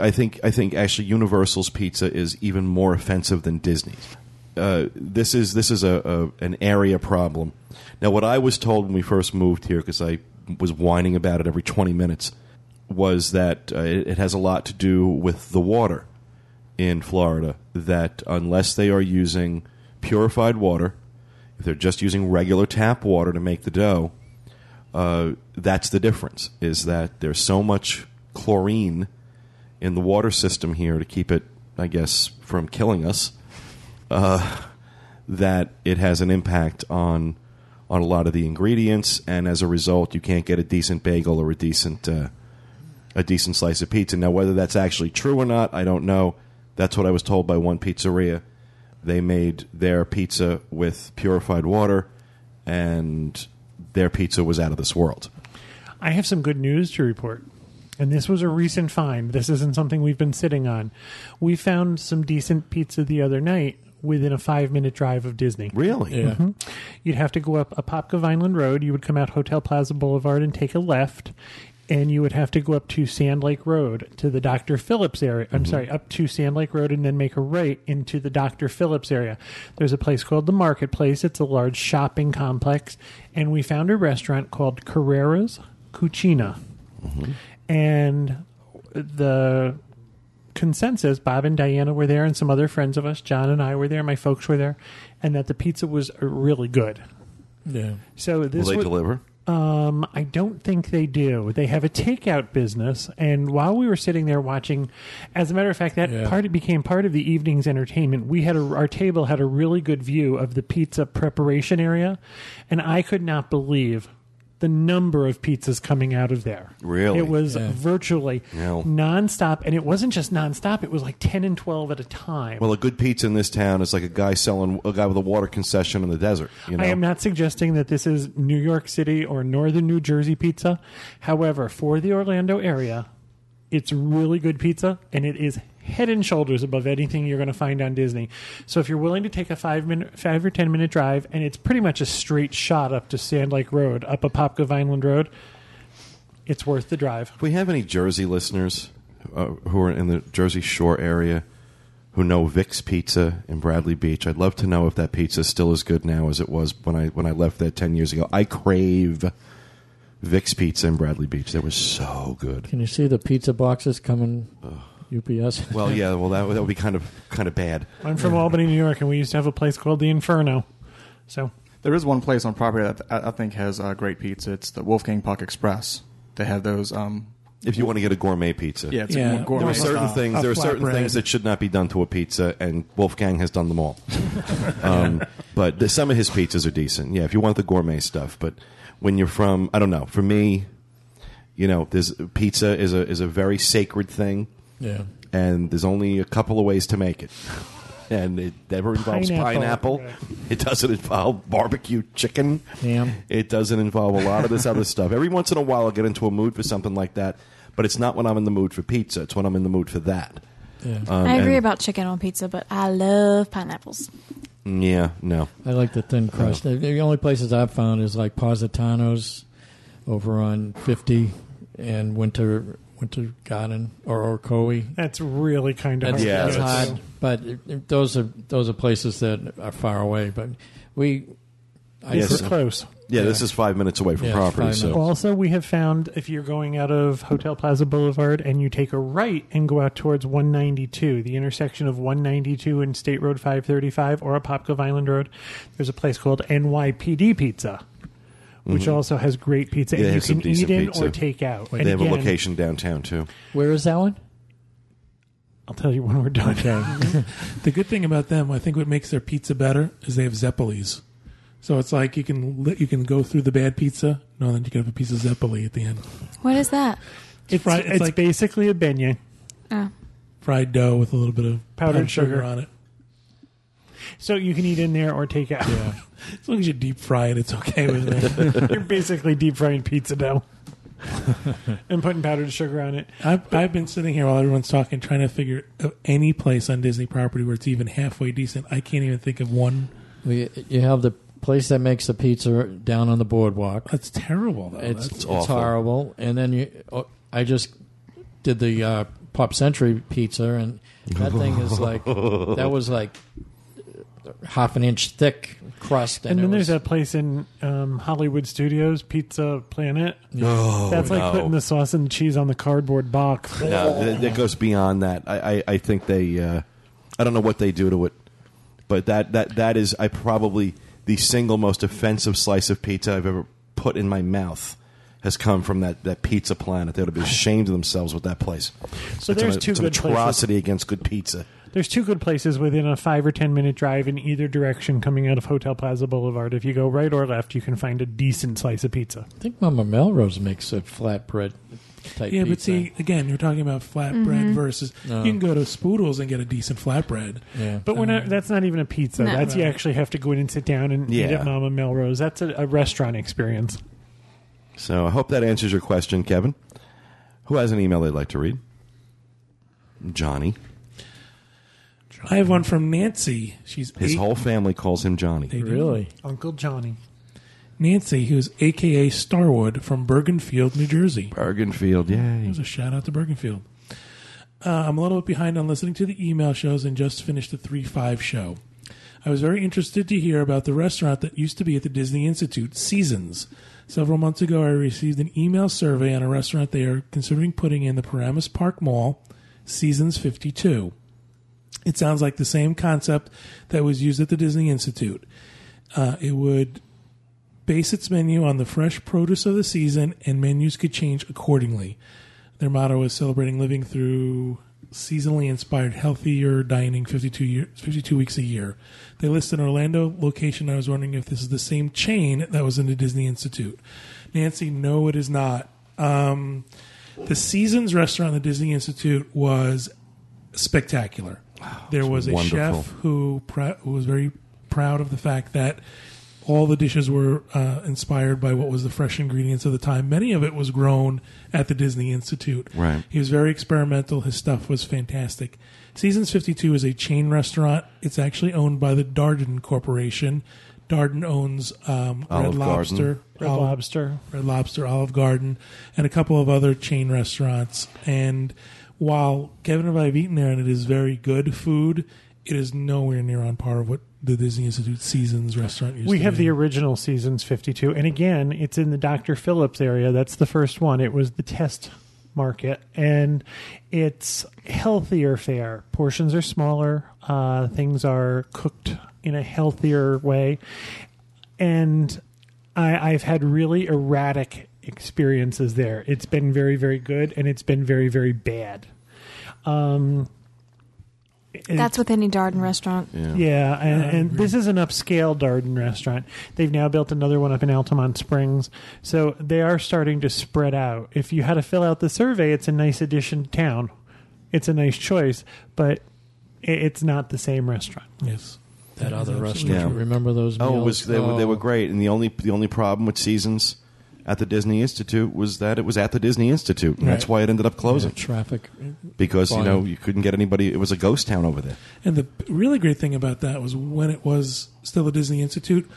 I think, I think actually Universal's pizza is even more offensive than Disney's. Uh, this is this is a, a an area problem. Now, what I was told when we first moved here, because I was whining about it every twenty minutes, was that uh, it, it has a lot to do with the water in Florida. That unless they are using purified water, if they're just using regular tap water to make the dough, uh, that's the difference. Is that there's so much chlorine in the water system here to keep it, I guess, from killing us, uh, that it has an impact on on a lot of the ingredients, and as a result, you can't get a decent bagel or a decent uh, a decent slice of pizza. Now, whether that's actually true or not, I don't know. That's what I was told by one pizzeria. They made their pizza with purified water, and their pizza was out of this world. I have some good news to report. And this was a recent find. This isn't something we've been sitting on. We found some decent pizza the other night within a five minute drive of Disney. Really? Yeah. Mhm. You'd have to go up Apopka Vineland Road. You would come out Hotel Plaza Boulevard and take a left. And you would have to go up to Sand Lake Road to the Dr. Phillips area. I'm sorry, up to Sand Lake Road and then make a right into the Dr. Phillips area. There's a place called the Marketplace. It's a large shopping complex. And we found a restaurant called Carrera's Cucina. And the consensus bob and diana were there and some other friends of us john and i were there my folks were there and that the pizza was really good Yeah. so this Will they wa- deliver? um, I don't think they do. They have a takeout business, and while we were sitting there watching, as a matter of fact, that Yeah. part became part of the evening's entertainment. We had a, our table had a really good view of the pizza preparation area, and I could not believe the number of pizzas coming out of there. Really? it was Yeah. virtually Yeah. nonstop, and it wasn't just nonstop. It was like ten and twelve at a time. Well, a good pizza in this town is like a guy selling a guy with a water concession in the desert. You know, I am not suggesting that this is New York City or northern New Jersey pizza. However, for the Orlando area, it's really good pizza and it is head and shoulders above anything you're going to find on Disney. So if you're willing to take a five minute, five or ten minute drive, and it's pretty much a straight shot up to Sand Lake Road, up a Apopka Vineland Road, it's worth the drive. If we have any Jersey listeners uh, who are in the Jersey Shore area who know Vic's Pizza in Bradley Beach, I'd love to know if that pizza is still as good now as it was when I when I left there ten years ago. I crave Vic's Pizza in Bradley Beach. That was so good. Can you see the pizza boxes coming? UPS. Well, yeah. Well, that, would- that would be kind of kind of bad. I'm from Albany, New York, and we used to have a place called the Inferno. So There is one place on property that I I think has uh, great pizza. It's the Wolfgang Puck Express. They have those. Um, If you want to get a gourmet pizza, yeah, it's Yeah. a gourmet there are certain style. things. There are certain flatbread. things that should not be done to a pizza, and Wolfgang has done them all. um, but the, some of his pizzas are decent. Yeah, if you want the gourmet stuff. But when you're from, I don't know. For me, you know, there's pizza is a is a very sacred thing, Yeah. and there's only a couple of ways to make it. And it never involves Pineapple. pineapple. It doesn't involve barbecue chicken. Ham. It doesn't involve a lot of this other stuff. Every once in a while, I'll get into a mood for something like that, but it's not when I'm in the mood for pizza. It's when I'm in the mood for that. Yeah. Um, I agree and- about chicken on pizza, but I love pineapples. Yeah, no. I like the thin crust. The- The only places I've found is like Positano's over on 50 and Winter Winter Garden or Ocoee. that's really kind of That's, hard. Yeah, that's that's- hard, but it, it- those are those are places that are far away. But we, I Yes. We're close. Yeah, this is five minutes away from Yeah, property. So. Also, we have found if you're going out of Hotel Plaza Boulevard and you take a right and go out towards 192, the intersection of 192 and State Road 535 or Apopka Vineland Road, there's a place called NYPD Pizza, which also has great pizza Mm-hmm. Yeah, and you have some can eat decent in pizza. or take out. they And have a again, location downtown too. where is that one? I'll tell you when we're done. Okay, The good thing about them, I think, what makes their pizza better is they have Zeppelis. So it's like you can li- you can go through the bad pizza, no, then you can have a piece of Zeppeli at the end. What is that? It's, fried- it's it's like- basically a beignet. Oh. Fried dough with a little bit of Powdered sugar. on it. So you can eat in there or take out. Yeah, as long as you deep fry it, it's okay with me. You're basically deep frying pizza dough and putting powdered sugar on it. I've, I've been sitting here while everyone's talking, trying to figure of any place on Disney property where it's even halfway decent. I can't even think of one. we, you have the place that makes the pizza down on the boardwalk. That's terrible, though. It's, That's, it's awful. horrible. And then you, oh, I just did the uh, Pop Century pizza, and that thing is like that was like half an inch thick crust. And it then was- there's that place in um, Hollywood Studios, Pizza Planet. No, That's like no. putting the sauce and cheese on the cardboard box. No, that, that goes beyond that. I, I, I think they. Uh, I don't know what they do to it, but that that that is I probably the single most offensive slice of pizza I've ever put in my mouth has come from that, that pizza planet. They would have been ashamed of themselves with that place. So it's there's an, two it's an good places. atrocity against good pizza. There's two good places within a five or ten minute drive in either direction coming out of Hotel Plaza Boulevard. If you go right or left, you can find a decent slice of pizza. I think Mama Melrose makes a flatbread type pizza. yeah, pizza. but see, again, you're talking about flatbread mm-hmm. versus No. you can go to Spoodles and get a decent flatbread. yeah. But we're not. Uh, that's not even a pizza. No. That's you actually have to go in and sit down and eat Yeah. at Mama Melrose. That's a, a restaurant experience. So I hope that answers your question, Kevin. Who has an email they'd like to read? Johnny. I have one from Nancy. She's His eight- whole family calls him Johnny. They do. really. Uncle Johnny. Nancy, who's AKA Starwood from Bergenfield, New Jersey. Bergenfield, yay. There's a shout out to Bergenfield. Uh, I'm a little bit behind on listening to the email shows and just finished the 3 5 show. I was very interested to hear about the restaurant that used to be at the Disney Institute, Seasons. Several months ago, I received an email survey on a restaurant they are considering putting in the Paramus Park Mall, Seasons 52. It sounds like the same concept that was used at the Disney Institute. Uh, it would base its menu on the fresh produce of the season, and menus could change accordingly. Their motto is celebrating living through seasonally inspired healthier dining 52 year, 52 weeks a year. They list an Orlando location. I was wondering if this is the same chain that was in the Disney Institute. Nancy, no, it is not. Um, the Seasons restaurant at the Disney Institute was spectacular. There was a wonderful. chef who, pr- who was very proud of the fact that all the dishes were uh, inspired by what was the fresh ingredients of the time. Many of it was grown at the Disney Institute. Right. He was very experimental. His stuff was fantastic. Seasons 52 is a chain restaurant. It's actually owned by the Darden Corporation. Darden owns um, Olive Red Lobster, Garden. Red Olive- Lobster. Red Lobster, Olive Garden, and a couple of other chain restaurants. And while Kevin and I have eaten there and it is very good food, it is nowhere near on par of what the Disney Institute Seasons restaurant used We to have be. the original Seasons 52. And again, it's in the Dr. Phillips area. That's the first one. It was the test market, and it's healthier fare. Portions are smaller. Uh, things are cooked in a healthier way, and I, I've had really erratic experiences there. It's been very, very good, and it's been very, very bad. Um, That's with any Darden restaurant. Yeah. yeah, and, and this is an upscale Darden restaurant. They've now built another one up in Altamonte Springs, so they are starting to spread out. If you had to fill out the survey, it's a nice addition to town. It's a nice choice, but i- it's not the same restaurant. Yes. That That is other restaurant. true. Remember those meals? Oh, it was they, were, they were Oh. great, and the only the only problem with seasons at the Disney Institute was that it was at the Disney Institute, and that's why it ended up Yeah, closing traffic. Uh, because you know you couldn't get anybody. It was a ghost town over there. And the really great thing about that was when it was still a Disney Institute,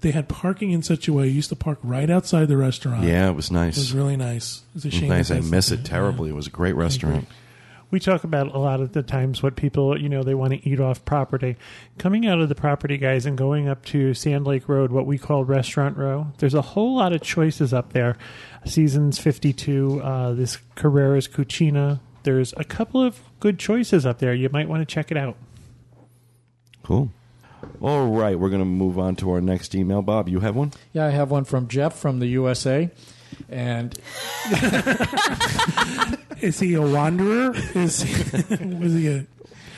they had parking in such a way you used to park right outside the restaurant. Yeah, it was nice. It was really nice. A It was shame. nice. I miss it yeah. terribly. It was a great restaurant. We talk about a lot of the times what people, you know, they want to eat off property. Coming out of the property, guys, and going up to Sand Lake Road, what we call Restaurant Row, there's a whole lot of choices up there. Seasons 52, uh, this Carrera's Cucina. There's a couple of good choices up there. You might want to check it out. Cool. All right, we're going to move on to our next email. Bob, you have one? Yeah, I have one from Jeff from the USA, and Is he a wanderer? Is he, was he a?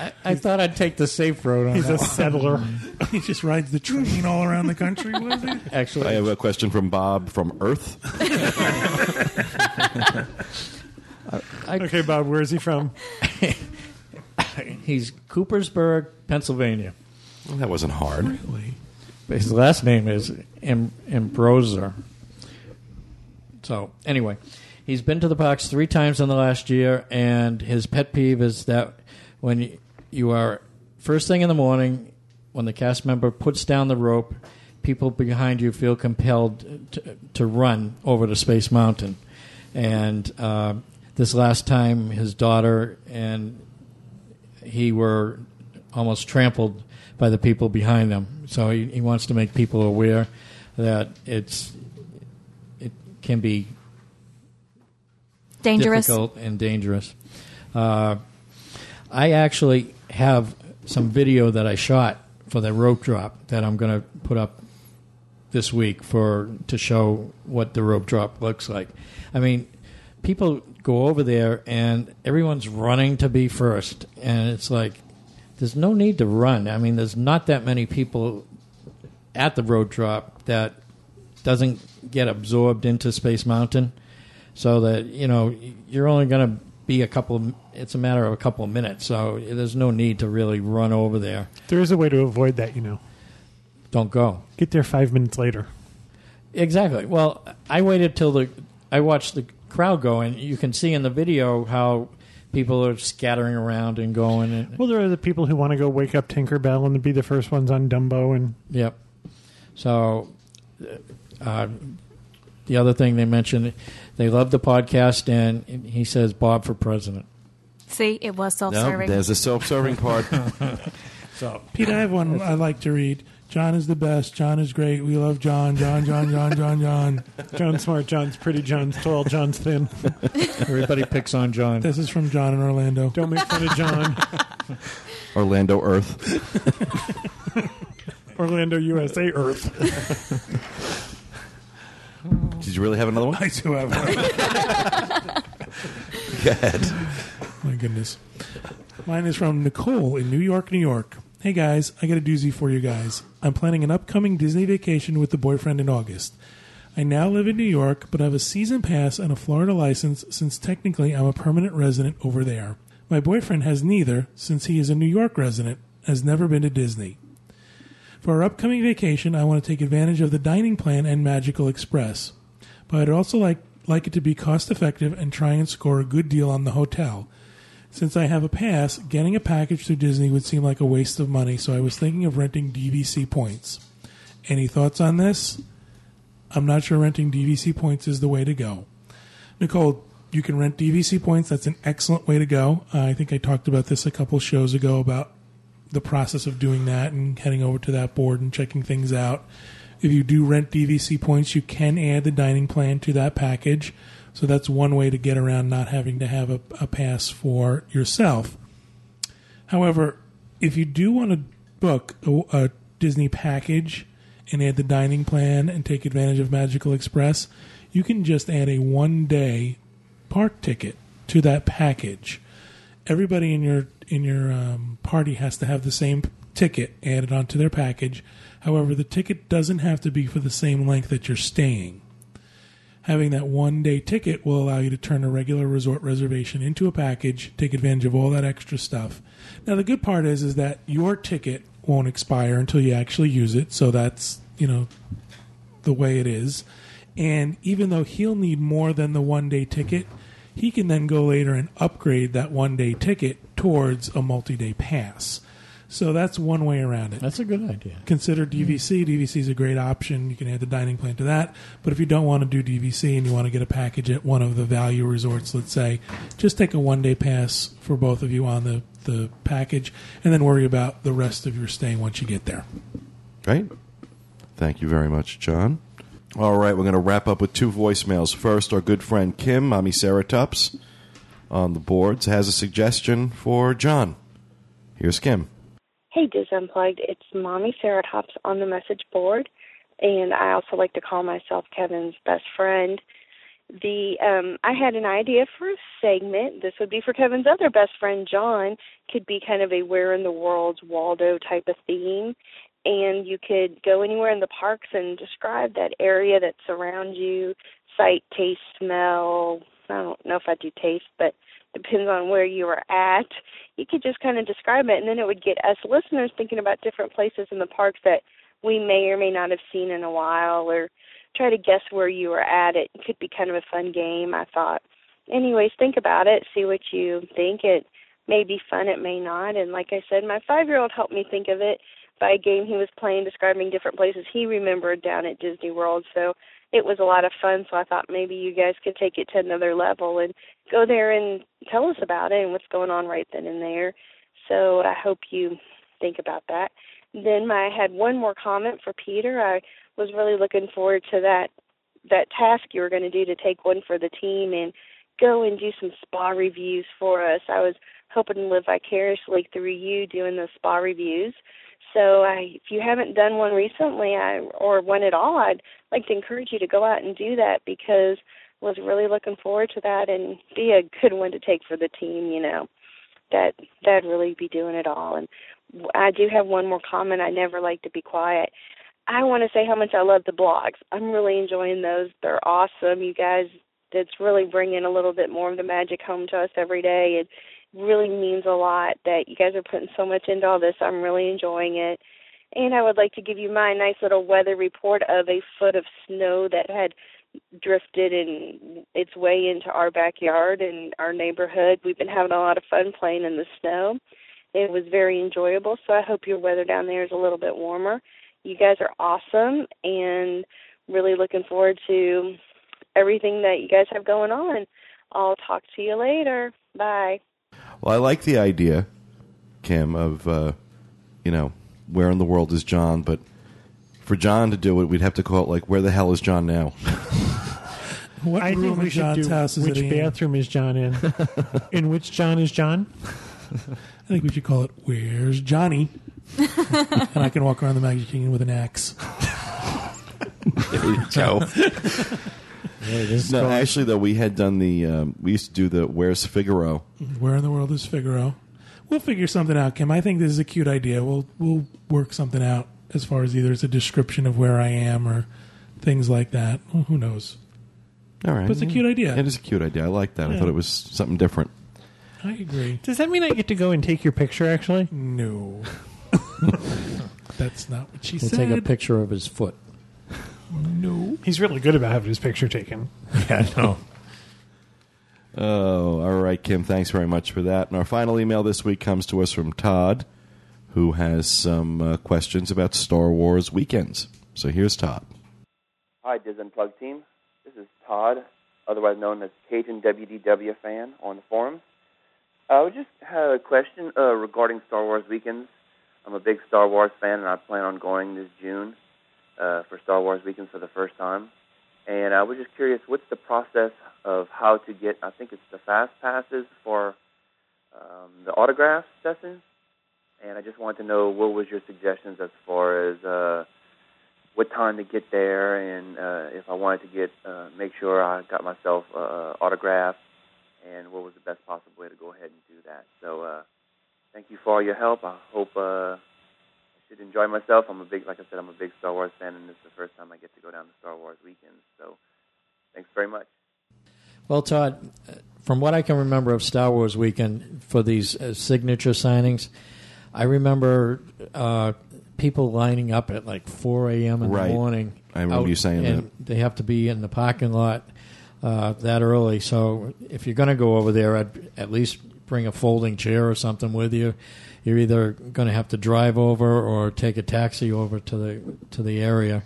I, I thought I'd take the safe road on He's that. a settler. He just rides the train all around the country. Was he? Actually, I have a question from Bob from Earth. I, Okay, Bob, where is he from? he's Coopersburg, Pennsylvania. Well, that wasn't hard. Really? His last name is Am- Ambroser. So anyway, he's been to the parks three times in the last year, and his pet peeve is that when you are first thing in the morning, when the cast member puts down the rope, people behind you feel compelled to, to run over to Space Mountain, and uh, this last time, his daughter and he were almost trampled by the people behind them. So he, he wants to make people aware that it's it can be Dangerous. difficult and dangerous. Uh, I actually have some video that I shot for the rope drop that I'm going to put up this week for to show what the rope drop looks like. I mean, people go over there and everyone's running to be first, and it's like there's no need to run. I mean, there's not that many people at the road drop that doesn't get absorbed into Space Mountain, so that you know you're only going to be a couple. Of, it's a matter of a couple of minutes, so there's no need to really run over there. There is a way to avoid that, you know. Don't go. Get there five minutes later. Exactly. Well, I waited till the I watched the crowd go, and you can see in the video how people are scattering around and going. And, Well, there are the people who want to go wake up Tinkerbell and be the first ones on Dumbo, and Yep. So, uh, the other thing they mentioned, they love the podcast, and he says Bob for president. See, it was self-serving. there's a self-serving part. So, Pete, I have one I like to read. John is the best. John is great. We love John. John, John, John, John, John. John's smart, John's pretty, John's tall, John's thin. everybody picks on John. This is from John in Orlando. Don't make fun of John. Orlando Earth. Orlando, USA, Earth. You really have another one? I do have one. Go ahead. My goodness. Mine is from Nicole in New York, New York. Hey guys, I got a doozy for you guys. I'm planning an upcoming Disney vacation with the boyfriend in August. I now live in New York, but have a season pass and a Florida license since technically I'm a permanent resident over there. My boyfriend has neither, since he is a New York resident, has never been to Disney. For our upcoming vacation, I want to take advantage of the dining plan and Magical Express. But I'd also like, like it to be cost effective and try and score a good deal on the hotel. Since I have a pass, getting a package through Disney would seem like a waste of money, so I was thinking of renting DVC points. Any thoughts on this? I'm not sure renting DVC points is the way to go. Nicole, you can rent DVC points. That's an excellent way to go. Uh, I think I talked about this a couple shows ago about the process of doing that and heading over to that board and checking things out. If you do rent DVC points, you can add the dining plan to that package. So that's one way to get around not having to have a, a pass for yourself. However, if you do want to book a, a Disney package and add the dining plan and take advantage of Magical Express, you can just add a one day park ticket to that package. Everybody in your in your um, party has to have the same ticket added onto their package. However, the ticket doesn't have to be for the same length that you're staying. Having that one day ticket will allow you to turn a regular resort reservation into a package, take advantage of all that extra stuff. Now, the good part is is that your ticket won't expire until you actually use it, so that's you know the way it is. And even though he'll need more than the one day ticket, he can then go later and upgrade that one day ticket towards a multi day pass. So that's one way around it. That's a good idea. Consider DVC. DVC is a great option. You can add the dining plan to that. But if you don't want to do DVC and you want to get a package at one of the value resorts, let's say, just take a one day pass for both of you on the, the package and then worry about the rest of your stay once you get there. Great. Thank you very much, John. All right, we're going to wrap up with two voicemails. First, our good friend Kim, Mommy Ceratops, on the boards, has a suggestion for John. Here's Kim. Hey, Dis Unplugged. It's Mommy Ceratops on the message board, and I also like to call myself Kevin's best friend. The um, I had an idea for a segment. This would be for Kevin's other best friend, John. Could be kind of a Where in the World's Waldo type of theme, and you could go anywhere in the parks and describe that area that surrounds you sight taste smell i don't know if i do taste but depends on where you are at. You could just kind of describe it and then it would get us listeners thinking about different places in the parks that we may or may not have seen in a while or try to guess where you are at. It could be kind of a fun game i thought. Anyways think about it see what you think. It may be fun it may not and like i said my five year old helped me think of it by a game he was playing describing different places he remembered down at Disney World. So it was a lot of fun. So I thought maybe you guys could take it to another level and go there and tell us about it and what's going on right then and there. So I hope you think about that. Then I had one more comment for Peter. I was really looking forward to that that task you were going to do to take one for the team and go and do some spa reviews for us. I was hoping to live vicariously through you doing the spa reviews. So I, if you haven't done one recently, I, or one at all, I'd like to encourage you to go out and do that because I was really looking forward to that and be a good one to take for the team. You know, that that'd really be doing it all. And I do have one more comment. I never like to be quiet. I want to say how much I love the blogs. I'm really enjoying those. They're awesome. You guys, it's really bringing a little bit more of the magic home to us every day. And really means a lot that you guys are putting so much into all this. I'm really enjoying it. And I would like to give you my nice little weather report of a foot of snow that had drifted in its way into our backyard and our neighborhood. We've been having a lot of fun playing in the snow. It was very enjoyable, so I hope your weather down there is a little bit warmer. You guys are awesome and really looking forward to everything that you guys have going on. I'll talk to you later. Bye. Well, I like the idea, Kim, of uh, you know where in the world is John, but for John to do it, we'd have to call it like where the hell is John now? What I room think we in should John's do house is which it in? bathroom is John in? in which John is John? I think we should call it "Where's Johnny?" and I can walk around the Magic Kingdom with an axe. there you go. No, actually, though, we had done the. Um, we used to do the "Where's Figaro." Where in the world is Figaro? We'll figure something out, Kim. I think this is a cute idea. We'll we'll work something out as far as either it's a description of where I am or things like that. Well, who knows? All right, But it's a cute idea. It is a cute idea. I like that. I thought it was something different. I agree. Does that mean I get to go and take your picture? Actually, No, that's not what she We'll said. take a picture of his foot. No, he's really good about having his picture taken. Yeah, no. Oh, all right, Kim. Thanks very much for that. And our final email this week comes to us from Todd, who has some uh, questions about Star Wars weekends. So here's Todd. Hi, Dis Unplugged team. This is Todd, otherwise known as Cajun WDW fan on the forums. I would just have a question uh, regarding Star Wars weekends. I'm a big Star Wars fan, and I plan on going this June. Uh, for Star Wars Weekend for the first time, and I was just curious, what's the process of how to get? I think it's the fast passes for um, the autograph sessions, and I just wanted to know what was your suggestions as far as uh, what time to get there, and uh, if I wanted to get uh, make sure I got myself uh, autograph, and what was the best possible way to go ahead and do that. So, uh, thank you for all your help. I hope uh, should enjoy myself. I'm a big, like I said, I'm a big Star Wars fan, and this is the first time I get to go down to Star Wars weekends. So, thanks very much. Well, Todd, uh, from what I can remember of Star Wars weekend for these uh, signature signings, I remember uh, people lining up at like 4 a.m. in Right. the morning. I remember out, you saying and that. They have to be in the parking lot uh, that early. So if you're going to go over there, I'd at least bring a folding chair or something with you. You're either going to have to drive over or take a taxi over to the to the area.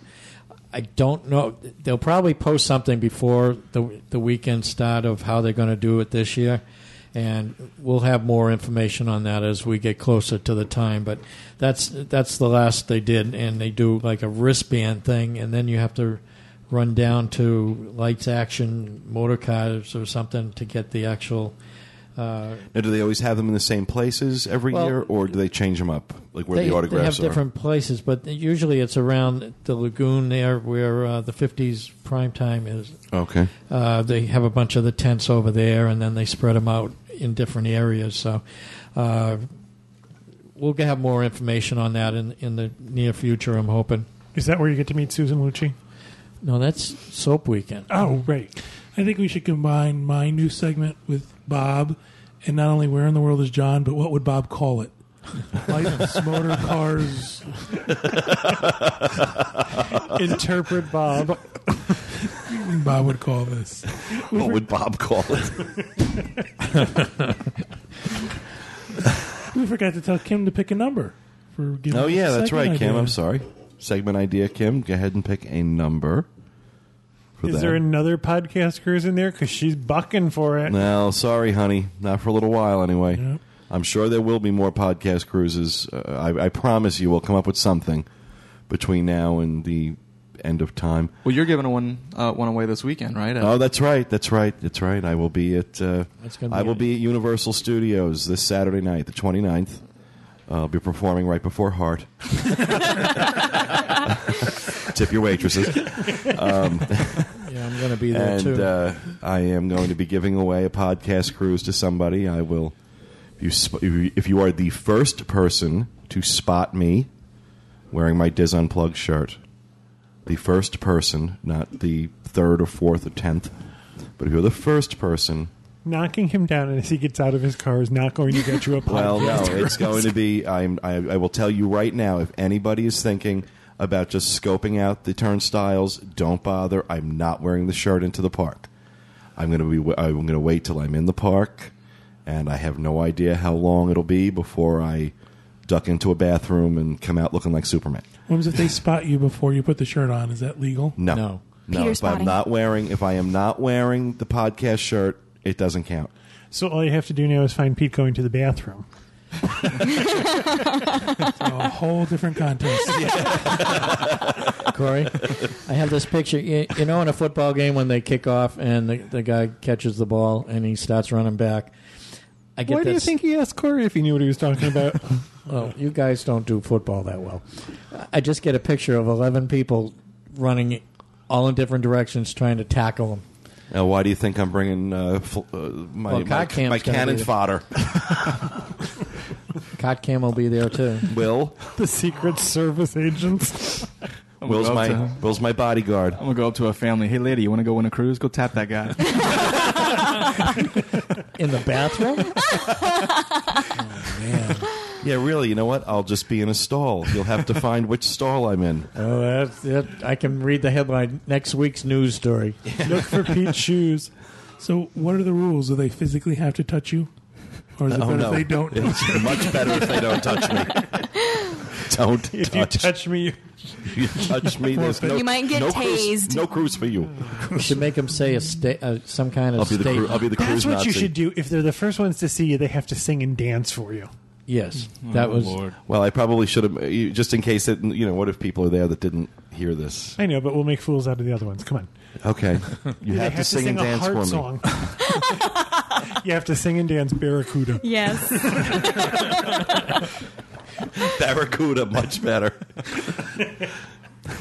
I don't know. They'll probably post something before the the weekend start of how they're going to do it this year, and we'll have more information on that as we get closer to the time. But that's that's the last they did, and they do like a wristband thing, and then you have to run down to Lights Action Motor Cars or something to get the actual. Uh, Now, do they always have them in the same places every Well, year, or do they change them up, like where they, the autographs are? they have are? different places, but usually it's around the lagoon there where uh, the 50s prime time is. Okay. Uh, they have a bunch of the tents over there, and then they spread them out in different areas. So uh, we'll have more information on that in, in the near future, I'm hoping. Is that where you get to meet Susan Lucci? No, that's Soap Weekend. Oh, right. I think we should combine my new segment with Bob, and not only where in the world is John, but what would Bob call it? Lights, motor cars. Interpret Bob. Bob would call this. What would Bob call it? We forgot to tell Kim to pick a number for giving oh us yeah, a that's segment right, Kim. idea. I'm sorry. Segment idea, Kim. Go ahead and pick a number. For Is that. there another podcast cruise in there? Because she's bucking for it. No, sorry, honey. Not for a little while, anyway. I'm sure there will be more podcast cruises. Uh, I, I promise you, we'll come up with something between now and the end of time. Well, you're giving one uh, one away this weekend, right? Oh, that's right. That's right. That's right. I will be at. Uh, That's gonna I will a- be at Universal Studios this Saturday night, the 29th. I'll be performing right before Heart. Tip your waitresses. Um, Yeah, I'm going to be there and too. uh, I am going to be giving away a podcast cruise to somebody. I will. If you, sp- if you- are the first person to spot me wearing my Dis Unplugged shirt, the first person, not the third or fourth or tenth, but if you're the first person, Knocking him down as he gets out of his car is not going to get you a podcast. well, no, it's going to be. I'm, I, I will tell you right now. If anybody is thinking about just scoping out the turnstiles, don't bother. I'm not wearing the shirt into the park. I'm going to be. I'm going to wait till I'm in the park, and I have no idea how long it'll be before I duck into a bathroom and come out looking like Superman. What happens if they spot you before you put the shirt on? Is that legal? No, No. no. Peter if I'm not wearing, if I am not wearing the podcast shirt, it doesn't count. So all you have to do now is find Pete going to the bathroom. A whole different contest. Corey, I have this picture. You, you know, in a football game when they kick off and the, the guy catches the ball and he starts running back. I get Why do you this- think he asked Corey if he knew what he was talking about? Well, you guys don't do football that well. I just get a picture of 11 people running all in different directions trying to tackle him. Now, why do you think I'm bringing uh, fl- uh, my, Well, my, Cod Camp's my gonna cannon be fodder? Cot Cam will be there too. Will the Secret Service agents. I'm Will's gonna go my to- Will's my bodyguard. I'm gonna go up to a family. Hey, lady, you want to go win a cruise? Go tap that guy. In the bathroom? Oh, yeah, really. You know what? I'll just be in a stall. You'll have to find which stall I'm in. Oh, that's that. I can read the headline next week's news story. Look for Pete's shoes. So, what are the rules? Do they physically have to touch you, or is it Oh, better no. if they don't? It's much better if they don't touch me. Don't If you touch. touch me, you- you touch me. There's no, You might get no Cruise, tased. no cruise for you. You should make them say a sta- uh, some kind of I'll be the statement. cru- I'll be the that's what Nazi. you should do. If they're the first ones to see you, they have to sing and dance for you. Yes, that Oh, was. Lord. Well, I probably should have, just in case it. you know. What if people are there that didn't hear this. I know, but we'll make fools out of the other ones. Come on. Okay, you They have, to sing, and a dance heart for me. song. you have to sing and dance Barracuda. Yes. Barracuda, much better.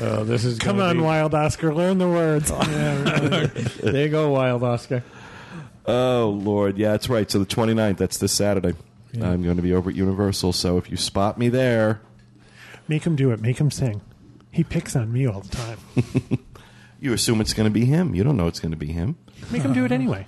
Oh, this is Come on, be- Wild Oscar, learn the words. there you go, Wild Oscar. Oh Lord, yeah, that's right. So the 29th, that's this Saturday. I'm going to be over at Universal. So if you spot me there, Make him do it. Make him sing. He picks on me all the time. You assume it's going to be him. You don't know it's going to be him. Make him do it anyway.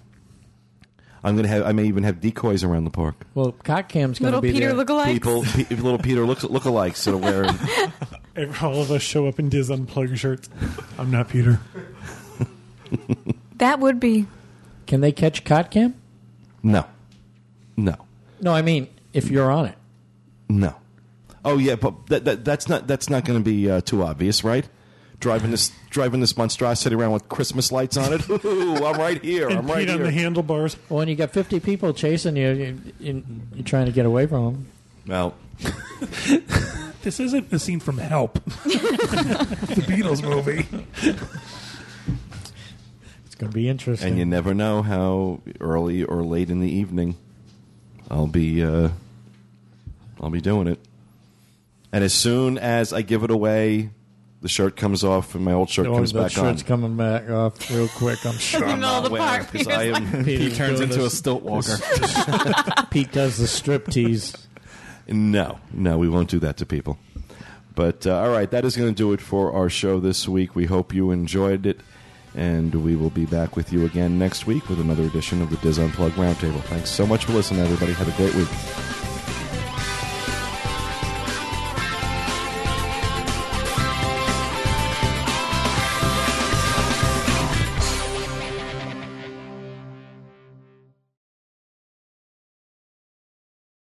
I'm going to have. I may even have decoys around the park. Well, Cock Cam's going to Little be Peter there. lookalikes. People, pe- little Peter look lookalikes that are wearing. If All of us show up in Dis Unplugged shirts. I'm not Peter. That would be. Can they catch Cock Cam? No, no, No, I mean if you're on it. no. Oh yeah, but that, that, that's not that's not going to be uh, too obvious, right? Driving this driving this monstrosity around with Christmas lights on it. Ooh, I'm right here. And I'm right Pete on here. the handlebars. Well, when you got 50 people chasing you, you, you you're trying to get away from them. well, This isn't a scene from Help, the Beatles movie. It's going to be interesting. and you never know how early or late in the evening I'll be uh, I'll be doing it. And as soon as I give it away, the shirt comes off and my old shirt Oh, comes that back shirt's on. coming back off real quick. I'm sure. In the middle of the Well, park. 'cause I am- Peter's He turns doing into a this- stilt walker. Pete does the strip tease. No, no, we won't do that to people. But uh, all right, that is going to do it for our show this week. We hope you enjoyed it, and we will be back with you again next week with another edition of the Dis Unplugged Roundtable. Thanks so much for listening, everybody. Have a great week.